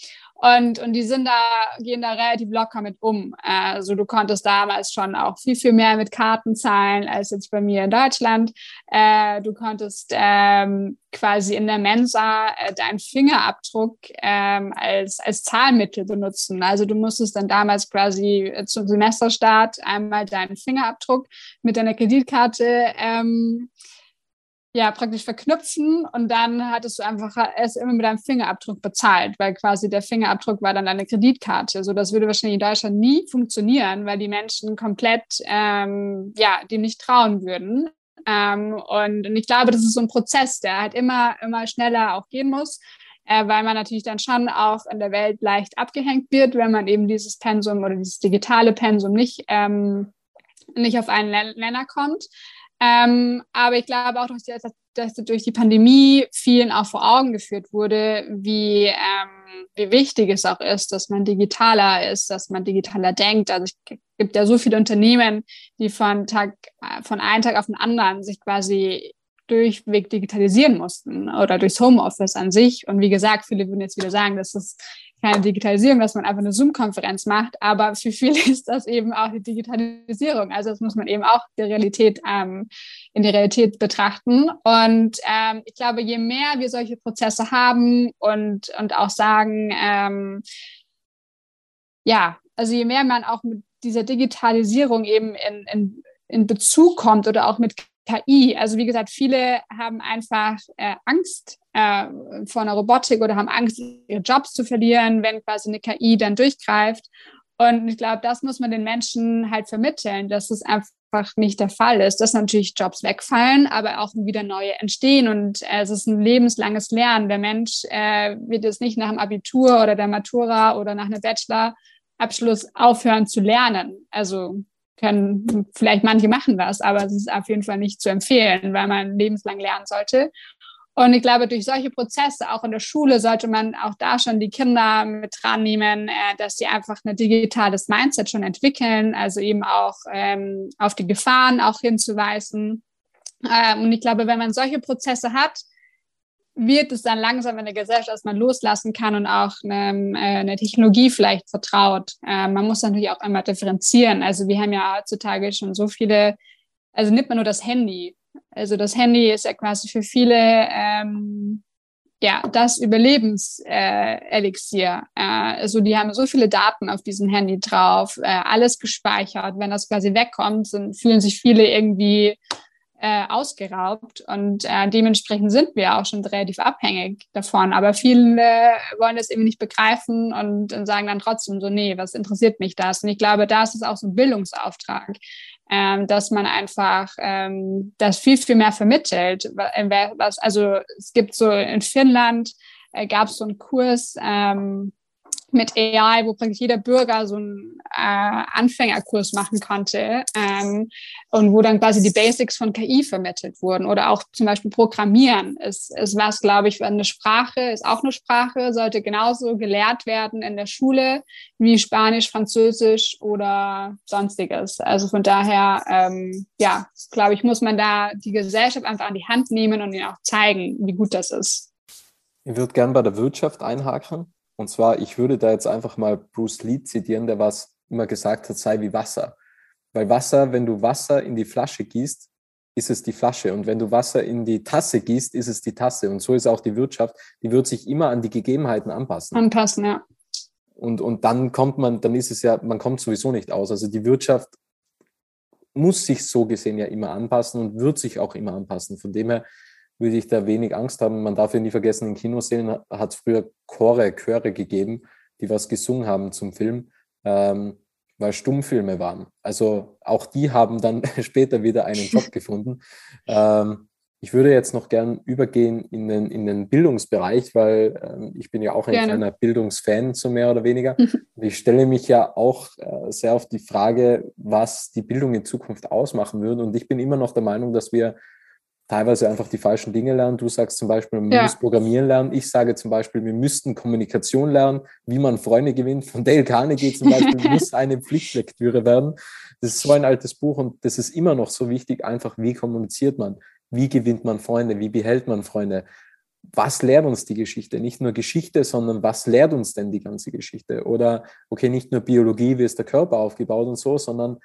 C: und, und die sind da, gehen da relativ locker mit um. Also du konntest damals schon auch viel, viel mehr mit Karten zahlen als jetzt bei mir in Deutschland. Äh, du konntest ähm, quasi in der Mensa äh, deinen Fingerabdruck ähm, als, als Zahlmittel benutzen. Also du musstest dann damals quasi äh, zum Semesterstart einmal deinen Fingerabdruck mit deiner Kreditkarte ähm, ja, praktisch verknüpfen und dann hattest du einfach erst immer mit deinem Fingerabdruck bezahlt, weil quasi der Fingerabdruck war dann deine Kreditkarte. So, das würde wahrscheinlich in Deutschland nie funktionieren, weil die Menschen komplett, ähm, ja, dem nicht trauen würden. Ähm, und, und ich glaube, das ist so ein Prozess, der halt immer, immer schneller auch gehen muss, äh, weil man natürlich dann schon auch in der Welt leicht abgehängt wird, wenn man eben dieses Pensum oder dieses digitale Pensum nicht, ähm, nicht auf einen Nenner kommt. Ähm, aber ich glaube auch, dass, dass, durch die Pandemie vielen auch vor Augen geführt wurde, wie, ähm, wie wichtig es auch ist, dass man digitaler ist, dass man digitaler denkt. Also es gibt ja so viele Unternehmen, die von Tag, von einem Tag auf den anderen sich quasi durchweg digitalisieren mussten oder durchs Homeoffice an sich. Und wie gesagt, viele würden jetzt wieder sagen, dass das keine Digitalisierung, dass man einfach eine Zoom-Konferenz macht, aber für viele (laughs) ist das eben auch die Digitalisierung. Also das muss man eben auch die Realität ähm, in die Realität betrachten. Und ähm, ich glaube, je mehr wir solche Prozesse haben und, und auch sagen, ähm, ja, also je mehr man auch mit dieser Digitalisierung eben in, in, in Bezug kommt oder auch mit KI. Also wie gesagt, viele haben einfach äh, Angst äh, vor einer Robotik oder haben Angst, ihre Jobs zu verlieren, wenn quasi eine KI dann durchgreift. Und ich glaube, das muss man den Menschen halt vermitteln, dass es einfach nicht der Fall ist, dass natürlich Jobs wegfallen, aber auch wieder neue entstehen. Und äh, es ist ein lebenslanges Lernen. Der Mensch äh, wird jetzt nicht nach dem Abitur oder der Matura oder nach einem Bachelorabschluss aufhören zu lernen. Also können vielleicht manche machen das, aber es ist auf jeden Fall nicht zu empfehlen, weil man lebenslang lernen sollte. Und ich glaube, durch solche Prozesse, auch in der Schule, sollte man auch da schon die Kinder mit dran nehmen, äh, dass sie einfach ein digitales Mindset schon entwickeln, also eben auch ähm, auf die Gefahren auch hinzuweisen. Ähm, und ich glaube, wenn man solche Prozesse hat, wird es dann langsam in der Gesellschaft, dass man loslassen kann und auch eine, äh, eine Technologie vielleicht vertraut. Äh, man muss natürlich auch einmal differenzieren. Also wir haben ja heutzutage schon so viele, also nimmt man nur das Handy. Also das Handy ist ja quasi für viele ähm, ja, das Überlebenselixier. Äh, also die haben so viele Daten auf diesem Handy drauf, äh, alles gespeichert. Wenn das quasi wegkommt, sind, fühlen sich viele irgendwie äh, ausgeraubt und äh, dementsprechend sind wir auch schon relativ abhängig davon. Aber viele wollen das irgendwie nicht begreifen und, und sagen dann trotzdem so, nee, was interessiert mich das? Und ich glaube, da ist es auch so ein Bildungsauftrag, ähm, dass man einfach ähm, das viel, viel mehr vermittelt. Was, also es gibt so in Finnland äh, gab es so einen Kurs, ähm, mit AI, wo praktisch jeder Bürger so einen äh, Anfängerkurs machen konnte ähm, und wo dann quasi die Basics von KI vermittelt wurden oder auch zum Beispiel Programmieren ist, ist was, glaube ich, eine Sprache, ist auch eine Sprache, sollte genauso gelehrt werden in der Schule wie Spanisch, Französisch oder sonstiges. Also von daher, ähm, ja, glaube ich, muss man da die Gesellschaft einfach an die Hand nehmen und ihnen auch zeigen, wie gut das ist.
B: Ich würde gern bei der Wirtschaft einhaken. Und zwar, ich würde da jetzt einfach mal Bruce Lee zitieren, der was immer gesagt hat, sei wie Wasser. Weil Wasser, wenn du Wasser in die Flasche gießt, ist es die Flasche. Und wenn du Wasser in die Tasse gießt, ist es die Tasse. Und so ist auch die Wirtschaft. Die wird sich immer an die Gegebenheiten anpassen.
C: Anpassen, ja.
B: Und, und dann kommt man, dann ist es ja, man kommt sowieso nicht aus. Also die Wirtschaft muss sich so gesehen ja immer anpassen und wird sich auch immer anpassen. Von dem her würde ich da wenig Angst haben. Man darf ja nie vergessen, in Kinosälen hat es früher Chore, Chöre gegeben, die was gesungen haben zum Film, ähm, weil Stummfilme waren. Also auch die haben dann (laughs) später wieder einen Job (laughs) gefunden. Ähm, ich würde jetzt noch gern übergehen in den, in den Bildungsbereich, weil ähm, ich bin ja auch ein Gerne. kleiner Bildungsfan, so mehr oder weniger. (laughs) Und ich stelle mich ja auch äh, sehr auf die Frage, was die Bildung in Zukunft ausmachen würde. Und ich bin immer noch der Meinung, dass wir teilweise einfach die falschen Dinge lernen. Du sagst zum Beispiel, man ja. muss Programmieren lernen. Ich sage zum Beispiel, wir müssten Kommunikation lernen, wie man Freunde gewinnt. Von Dale Carnegie zum Beispiel (laughs) muss eine Pflichtlektüre werden. Das ist so ein altes Buch und das ist immer noch so wichtig, einfach wie kommuniziert man, wie gewinnt man Freunde, wie behält man Freunde. Was lehrt uns die Geschichte? Nicht nur Geschichte, sondern was lehrt uns denn die ganze Geschichte? Oder, okay, nicht nur Biologie, wie ist der Körper aufgebaut und so, sondern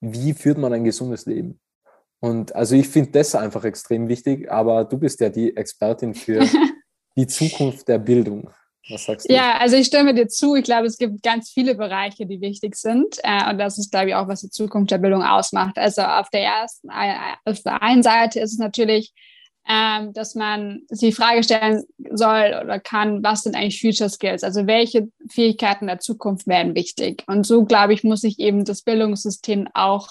B: wie führt man ein gesundes Leben? Und also ich finde das einfach extrem wichtig, aber du bist ja die Expertin für (laughs) die Zukunft der Bildung.
C: Was sagst du? Ja, also ich stimme dir zu. Ich glaube, es gibt ganz viele Bereiche, die wichtig sind. Äh, und das ist, glaube ich, auch, was die Zukunft der Bildung ausmacht. Also auf der ersten, auf der einen Seite ist es natürlich, ähm, dass man sich die Frage stellen soll oder kann, was sind eigentlich Future Skills? Also welche Fähigkeiten der Zukunft werden wichtig? Und so, glaube ich, muss sich eben das Bildungssystem auch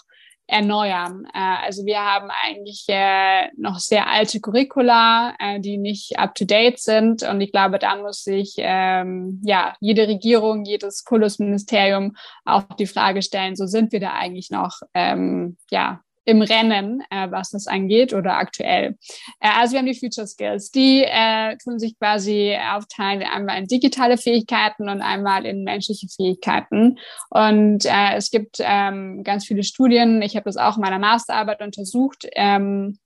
C: erneuern. Äh, also wir haben eigentlich äh, noch sehr alte Curricula, äh, die nicht up-to-date sind. Und ich glaube, da muss sich ähm, ja jede Regierung, jedes Kultusministerium auch die Frage stellen, so sind wir da eigentlich noch ähm, ja im Rennen, äh, was das angeht oder aktuell. Äh, also wir haben die Future Skills, die äh, tun sich quasi aufteilen einmal in digitale Fähigkeiten und einmal in menschliche Fähigkeiten. Und äh, es gibt ähm, ganz viele Studien, ich habe das auch in meiner Masterarbeit untersucht, ähm,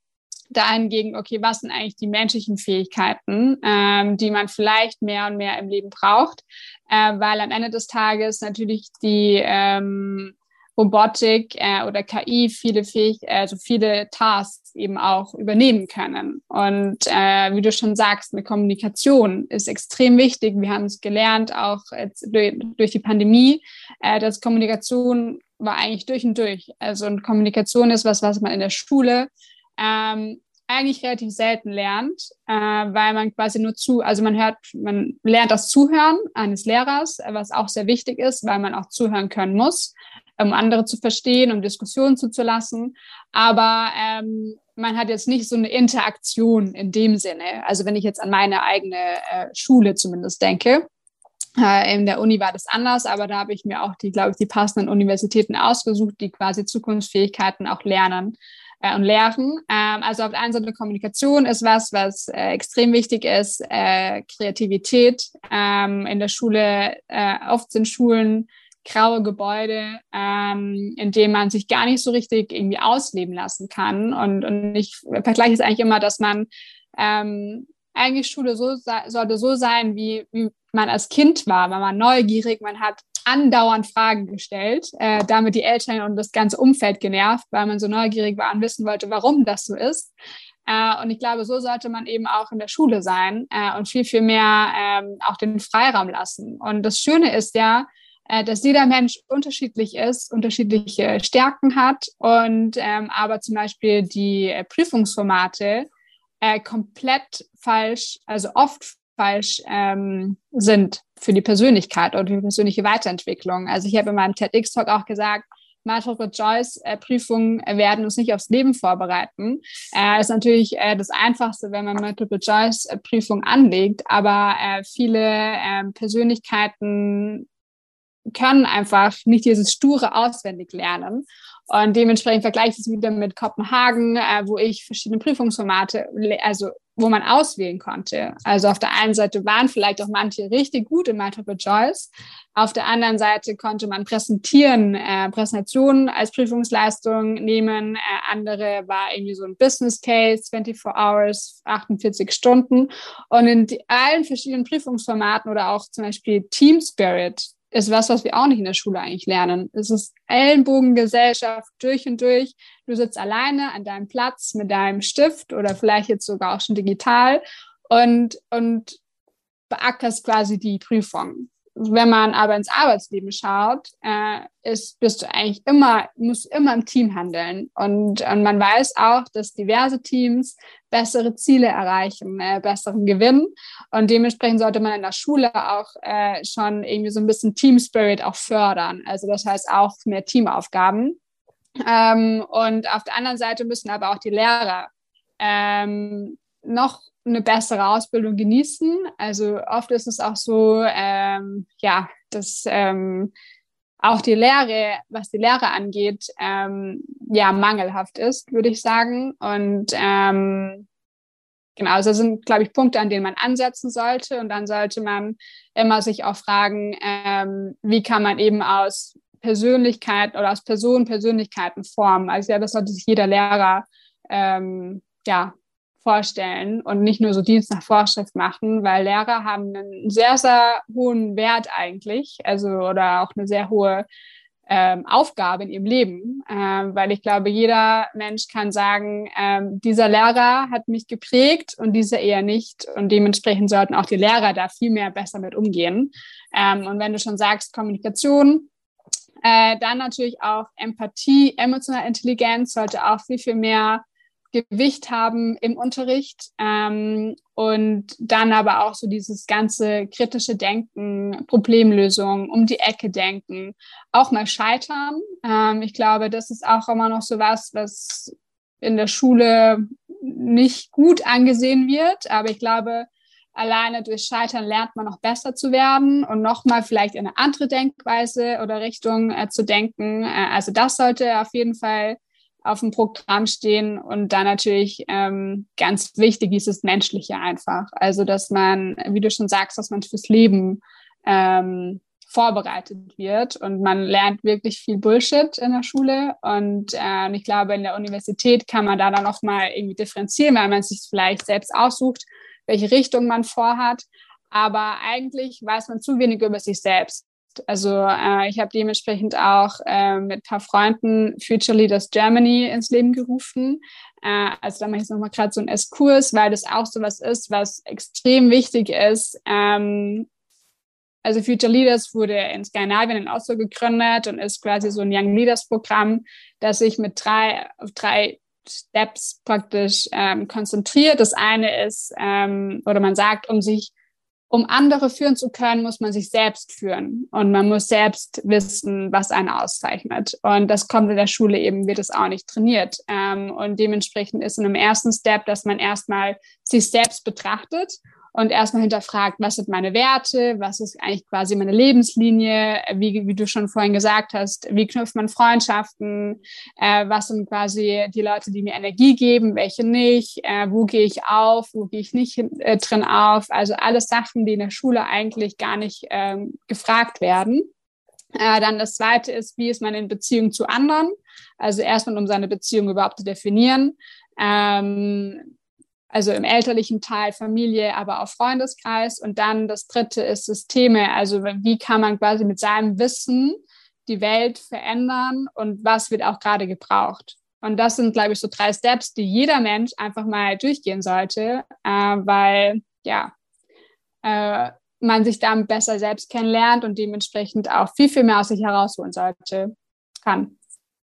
C: dahingegen, okay, was sind eigentlich die menschlichen Fähigkeiten, ähm, die man vielleicht mehr und mehr im Leben braucht, äh, weil am Ende des Tages natürlich die ähm, Robotik äh, oder KI viele Fähig also viele Tasks eben auch übernehmen können. Und äh, wie du schon sagst, eine Kommunikation ist extrem wichtig. Wir haben es gelernt, auch durch, durch, die Pandemie, äh, dass Kommunikation war eigentlich durch und durch. Also und Kommunikation ist was, was man in der Schule ähm, eigentlich relativ selten lernt, äh, weil man quasi nur zu, also man hört, man lernt das Zuhören eines Lehrers, was auch sehr wichtig ist, weil man auch zuhören können muss um andere zu verstehen, um Diskussionen zuzulassen. Aber ähm, man hat jetzt nicht so eine Interaktion in dem Sinne. Also wenn ich jetzt an meine eigene äh, Schule zumindest denke. Äh, in der Uni war das anders, aber da habe ich mir auch die, glaube ich, die passenden Universitäten ausgesucht, die quasi Zukunftsfähigkeiten auch lernen äh, und lehren. Ähm, also auf der einen Seite Kommunikation ist was, was äh, extrem wichtig ist. Kreativität ähm, in der Schule, oft sind Schulen graue Gebäude, ähm, in dem man sich gar nicht so richtig irgendwie ausleben lassen kann. Und, und ich vergleiche es eigentlich immer, dass man ähm, eigentlich Schule so sollte so sein, wie, wie man als Kind war. Man war neugierig, man hat andauernd Fragen gestellt, äh, damit die Eltern und das ganze Umfeld genervt, weil man so neugierig war und wissen wollte, warum das so ist. Äh, und ich glaube, so sollte man eben auch in der Schule sein äh, und viel, viel mehr ähm, auch den Freiraum lassen. Und das Schöne ist ja, dass jeder Mensch unterschiedlich ist, unterschiedliche Stärken hat und ähm, aber zum Beispiel die äh, Prüfungsformate äh, komplett falsch, also oft falsch ähm, sind für die Persönlichkeit oder die persönliche Weiterentwicklung. Also ich habe in meinem TEDx-Talk auch gesagt, Multiple-Choice-Prüfungen werden uns nicht aufs Leben vorbereiten. Äh, ist natürlich äh, das Einfachste, wenn man Multiple-Choice-Prüfungen anlegt, aber äh, viele äh, Persönlichkeiten können einfach nicht dieses sture auswendig lernen. Und dementsprechend vergleiche ich es wieder mit Kopenhagen, äh, wo ich verschiedene Prüfungsformate, also wo man auswählen konnte. Also auf der einen Seite waren vielleicht auch manche richtig gut in Multiple Choice. Auf der anderen Seite konnte man präsentieren, äh, Präsentationen als Prüfungsleistung nehmen. Äh, andere war irgendwie so ein Business Case, 24 Hours, 48 Stunden. Und in allen verschiedenen Prüfungsformaten oder auch zum Beispiel Team Spirit ist was, was wir auch nicht in der Schule eigentlich lernen. Es ist Ellenbogengesellschaft durch und durch. Du sitzt alleine an deinem Platz mit deinem Stift oder vielleicht jetzt sogar auch schon digital und, und beackerst quasi die Prüfung. Wenn man aber ins Arbeitsleben schaut, äh, ist, bist du eigentlich immer, musst immer im Team handeln. Und, und man weiß auch, dass diverse Teams bessere Ziele erreichen, äh, besseren Gewinn. Und dementsprechend sollte man in der Schule auch äh, schon irgendwie so ein bisschen Team Spirit auch fördern. Also das heißt auch mehr Teamaufgaben. Ähm, und auf der anderen Seite müssen aber auch die Lehrer ähm, noch eine bessere Ausbildung genießen. Also oft ist es auch so, ähm, ja, dass ähm, auch die Lehre, was die Lehre angeht, ähm, ja, mangelhaft ist, würde ich sagen. Und ähm, genau, also das sind, glaube ich, Punkte, an denen man ansetzen sollte. Und dann sollte man immer sich auch fragen, ähm, wie kann man eben aus Persönlichkeit oder aus Personen Persönlichkeiten formen. Also ja, das sollte sich jeder Lehrer ähm, ja, vorstellen und nicht nur so Dienst nach Vorschrift machen, weil Lehrer haben einen sehr, sehr hohen Wert eigentlich, also oder auch eine sehr hohe ähm, Aufgabe in ihrem Leben, ähm, weil ich glaube, jeder Mensch kann sagen, ähm, dieser Lehrer hat mich geprägt und dieser eher nicht. Und dementsprechend sollten auch die Lehrer da viel mehr besser mit umgehen. Ähm, und wenn du schon sagst, Kommunikation, äh, dann natürlich auch Empathie, emotionale Intelligenz sollte auch viel, viel mehr Gewicht haben im Unterricht ähm, und dann aber auch so dieses ganze kritische Denken, Problemlösung, um die Ecke denken, auch mal scheitern. Ähm, ich glaube, das ist auch immer noch so was, was in der Schule nicht gut angesehen wird, aber ich glaube, alleine durch Scheitern lernt man noch besser zu werden und nochmal vielleicht in eine andere Denkweise oder Richtung äh, zu denken. Äh, also das sollte auf jeden Fall auf dem Programm stehen. Und dann natürlich ähm, ganz wichtig ist das Menschliche einfach. Also, dass man, wie du schon sagst, dass man fürs Leben ähm, vorbereitet wird und man lernt wirklich viel Bullshit in der Schule und äh, ich glaube in der Universität kann man da dann auch mal irgendwie differenzieren, weil man sich vielleicht selbst aussucht, welche Richtung man vorhat, aber eigentlich weiß man zu wenig über sich selbst also äh, ich habe dementsprechend auch äh, mit ein paar Freunden Future Leaders Germany ins Leben gerufen. Äh, also da mache ich jetzt nochmal gerade so einen S-Kurs, weil das auch so was ist, was extrem wichtig ist. Ähm, also Future Leaders wurde in Skandinavien in Oslo gegründet und ist quasi so ein Young Leaders Programm, das sich mit drei, auf drei Steps praktisch ähm, konzentriert. Das eine ist, ähm, oder man sagt, um sich um andere führen zu können, muss man sich selbst führen und man muss selbst wissen, was einen auszeichnet. Und das kommt in der Schule eben, wird es auch nicht trainiert. Ähm, und dementsprechend ist in einem ersten Step, dass man erstmal sich selbst betrachtet und erstmal hinterfragt, was sind meine Werte, was ist eigentlich quasi meine Lebenslinie, wie, wie du schon vorhin gesagt hast, wie knüpft man Freundschaften, äh, was sind quasi die Leute, die mir Energie geben, welche nicht, äh, wo gehe ich auf, wo gehe ich nicht äh, drin auf, also alles Sachen, die in der Schule eigentlich gar nicht ähm, gefragt werden. Äh, dann das zweite ist, wie ist man in Beziehung zu anderen? Also erstmal, um seine Beziehung überhaupt zu definieren. Ähm, also im elterlichen Teil Familie, aber auch Freundeskreis. Und dann das dritte ist Systeme. Also wie kann man quasi mit seinem Wissen die Welt verändern und was wird auch gerade gebraucht. Und das sind, glaube ich, so drei Steps, die jeder Mensch einfach mal durchgehen sollte, äh, weil ja, äh, man sich damit besser selbst kennenlernt und dementsprechend auch viel, viel mehr aus sich herausholen sollte, kann.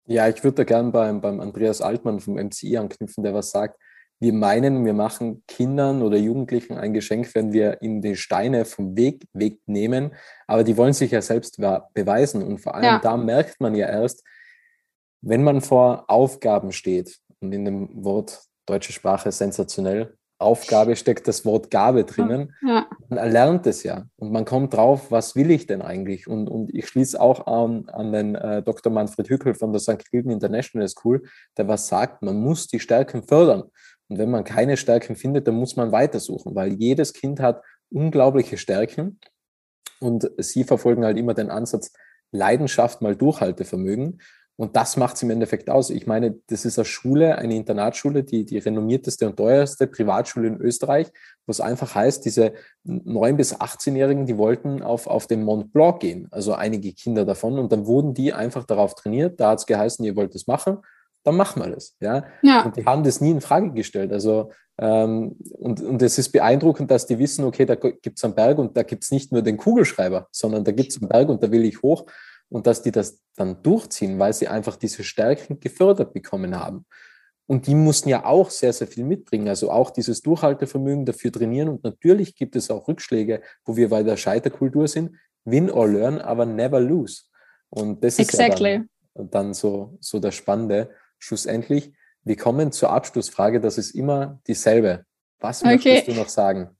B: Ja, ich würde da gerne beim, beim Andreas Altmann vom MCI anknüpfen, der was sagt, wir meinen, wir machen Kindern oder Jugendlichen ein Geschenk, wenn wir ihnen die Steine vom Weg wegnehmen, aber die wollen sich ja selbst beweisen und vor allem ja. da merkt man ja erst, wenn man vor Aufgaben steht und in dem Wort deutsche Sprache sensationell, Aufgabe steckt das Wort Gabe drinnen. Ja. Man erlernt es ja und man kommt drauf, was will ich denn eigentlich? Und, und ich schließe auch an, an den äh, Dr. Manfred Hückel von der St. Kilden International School, der was sagt, man muss die Stärken fördern. Und wenn man keine Stärken findet, dann muss man weitersuchen, weil jedes Kind hat unglaubliche Stärken und sie verfolgen halt immer den Ansatz, Leidenschaft mal Durchhaltevermögen. Und das macht es im Endeffekt aus. Ich meine, das ist eine Schule, eine Internatsschule, die, die renommierteste und teuerste Privatschule in Österreich, wo es einfach heißt, diese 9- bis 18-Jährigen, die wollten auf, auf den Mont Blanc gehen, also einige Kinder davon. Und dann wurden die einfach darauf trainiert. Da hat es geheißen, ihr wollt das machen, dann machen wir das. Ja? ja. Und die haben das nie in Frage gestellt. Also, ähm, und, und es ist beeindruckend, dass die wissen, okay, da gibt es einen Berg und da gibt es nicht nur den Kugelschreiber, sondern da gibt es einen Berg und da will ich hoch und dass die das dann durchziehen, weil sie einfach diese Stärken gefördert bekommen haben. Und die mussten ja auch sehr, sehr viel mitbringen. Also auch dieses Durchhaltevermögen dafür trainieren. Und natürlich gibt es auch Rückschläge, wo wir bei der Scheiterkultur sind. Win or learn, aber never lose. Und das ist exactly. ja dann, dann so, so das Spannende. Schlussendlich, wir kommen zur Abschlussfrage. Das ist immer dieselbe. Was okay. möchtest du noch sagen?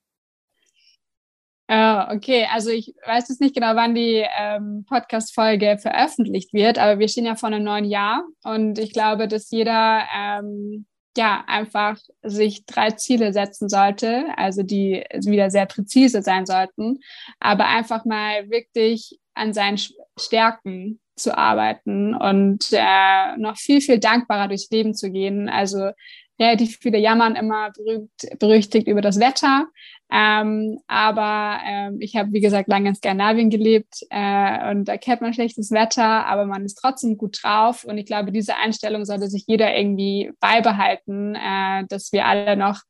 C: Oh, okay, also ich weiß jetzt nicht genau, wann die ähm, Podcast-Folge veröffentlicht wird, aber wir stehen ja vor einem neuen Jahr und ich glaube, dass jeder ähm, ja einfach sich drei Ziele setzen sollte, also die wieder sehr präzise sein sollten, aber einfach mal wirklich an seinen Stärken zu arbeiten und äh, noch viel, viel dankbarer durchs Leben zu gehen. Also relativ viele jammern immer berühmt, berüchtigt über das Wetter. Ähm, aber ähm, ich habe, wie gesagt, lange in Skandinavien gelebt äh, und da kennt man schlechtes Wetter, aber man ist trotzdem gut drauf. Und ich glaube, diese Einstellung sollte sich jeder irgendwie beibehalten, äh, dass wir alle noch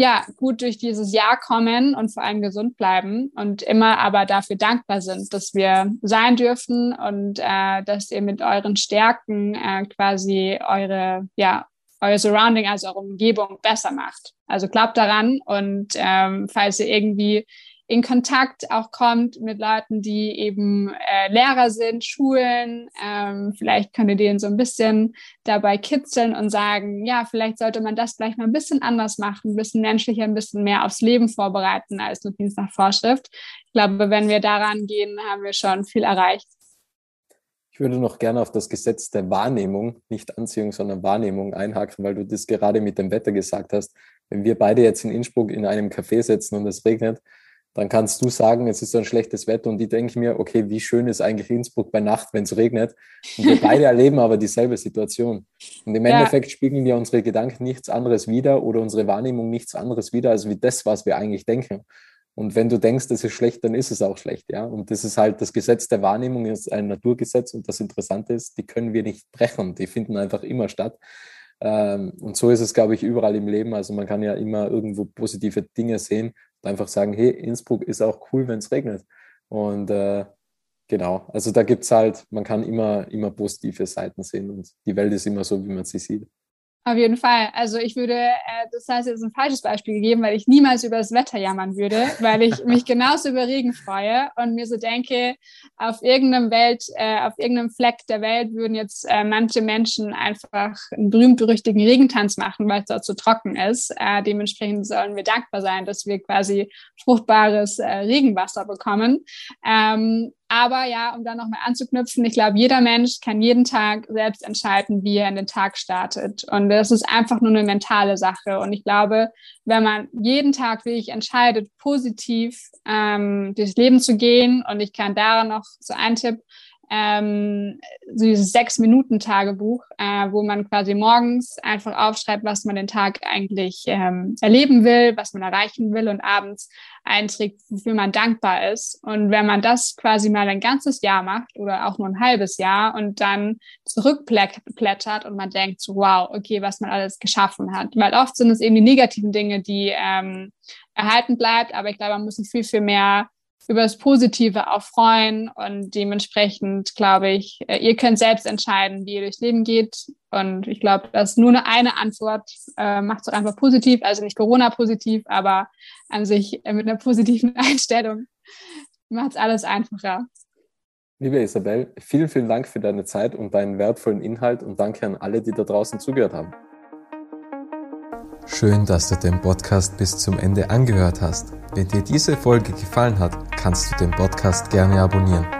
C: ja, gut durch dieses Jahr kommen und vor allem gesund bleiben und immer aber dafür dankbar sind, dass wir sein dürfen und äh, dass ihr mit euren Stärken äh, quasi eure, ja, euer Surrounding, also eure Umgebung besser macht. Also glaubt daran und ähm, falls ihr irgendwie in Kontakt auch kommt mit Leuten, die eben äh, Lehrer sind, Schulen. Ähm, vielleicht könnt ihr denen so ein bisschen dabei kitzeln und sagen, ja, vielleicht sollte man das vielleicht mal ein bisschen anders machen, ein bisschen menschlicher, ein bisschen mehr aufs Leben vorbereiten als nur Dienst nach Vorschrift. Ich glaube, wenn wir daran gehen, haben wir schon viel erreicht.
B: Ich würde noch gerne auf das Gesetz der Wahrnehmung, nicht Anziehung, sondern Wahrnehmung einhaken, weil du das gerade mit dem Wetter gesagt hast. Wenn wir beide jetzt in Innsbruck in einem Café sitzen und es regnet, dann kannst du sagen, es ist so ein schlechtes Wetter und ich denke mir, okay, wie schön ist eigentlich Innsbruck bei Nacht, wenn es regnet. Und wir beide erleben aber dieselbe Situation. Und im ja. Endeffekt spiegeln ja unsere Gedanken nichts anderes wieder oder unsere Wahrnehmung nichts anderes wieder, als wie das, was wir eigentlich denken. Und wenn du denkst, das ist schlecht, dann ist es auch schlecht, ja. Und das ist halt das Gesetz der Wahrnehmung, ist ein Naturgesetz und das Interessante ist, die können wir nicht brechen, die finden einfach immer statt. Ähm, und so ist es, glaube ich, überall im Leben. Also man kann ja immer irgendwo positive Dinge sehen und einfach sagen, hey, Innsbruck ist auch cool, wenn es regnet. Und äh, genau, also da gibt es halt, man kann immer, immer positive Seiten sehen und die Welt ist immer so, wie man sie sieht.
C: Auf jeden Fall. Also ich würde, äh, das heißt jetzt ein falsches Beispiel gegeben, weil ich niemals über das Wetter jammern würde, weil ich mich genauso über Regen freue und mir so denke, auf irgendeinem Welt, äh, auf irgendeinem Fleck der Welt würden jetzt äh, manche Menschen einfach einen berühmt-berüchtigten Regentanz machen, weil es dort so trocken ist. Äh, dementsprechend sollen wir dankbar sein, dass wir quasi fruchtbares äh, Regenwasser bekommen. Ähm, aber ja, um da nochmal anzuknüpfen, ich glaube, jeder Mensch kann jeden Tag selbst entscheiden, wie er in den Tag startet. Und das ist einfach nur eine mentale Sache. Und ich glaube, wenn man jeden Tag wirklich entscheidet, positiv ähm, durchs Leben zu gehen, und ich kann daran noch so einen Tipp ähm, so dieses Sechs-Minuten-Tagebuch, äh, wo man quasi morgens einfach aufschreibt, was man den Tag eigentlich ähm, erleben will, was man erreichen will und abends einträgt, wofür man dankbar ist. Und wenn man das quasi mal ein ganzes Jahr macht oder auch nur ein halbes Jahr und dann zurückblättert und man denkt, so, wow, okay, was man alles geschaffen hat. Weil oft sind es eben die negativen Dinge, die ähm, erhalten bleibt, aber ich glaube, man muss sich viel, viel mehr über das Positive auch freuen und dementsprechend glaube ich, äh, ihr könnt selbst entscheiden, wie ihr durchs Leben geht und ich glaube, dass nur eine Antwort äh, macht es auch einfach positiv, also nicht Corona-positiv, aber an sich äh, mit einer positiven (laughs) Einstellung macht es alles einfacher.
B: Liebe Isabel, vielen, vielen Dank für deine Zeit und deinen wertvollen Inhalt und danke an alle, die da draußen zugehört haben.
A: Schön, dass du den Podcast bis zum Ende angehört hast. Wenn dir diese Folge gefallen hat, kannst du den Podcast gerne abonnieren.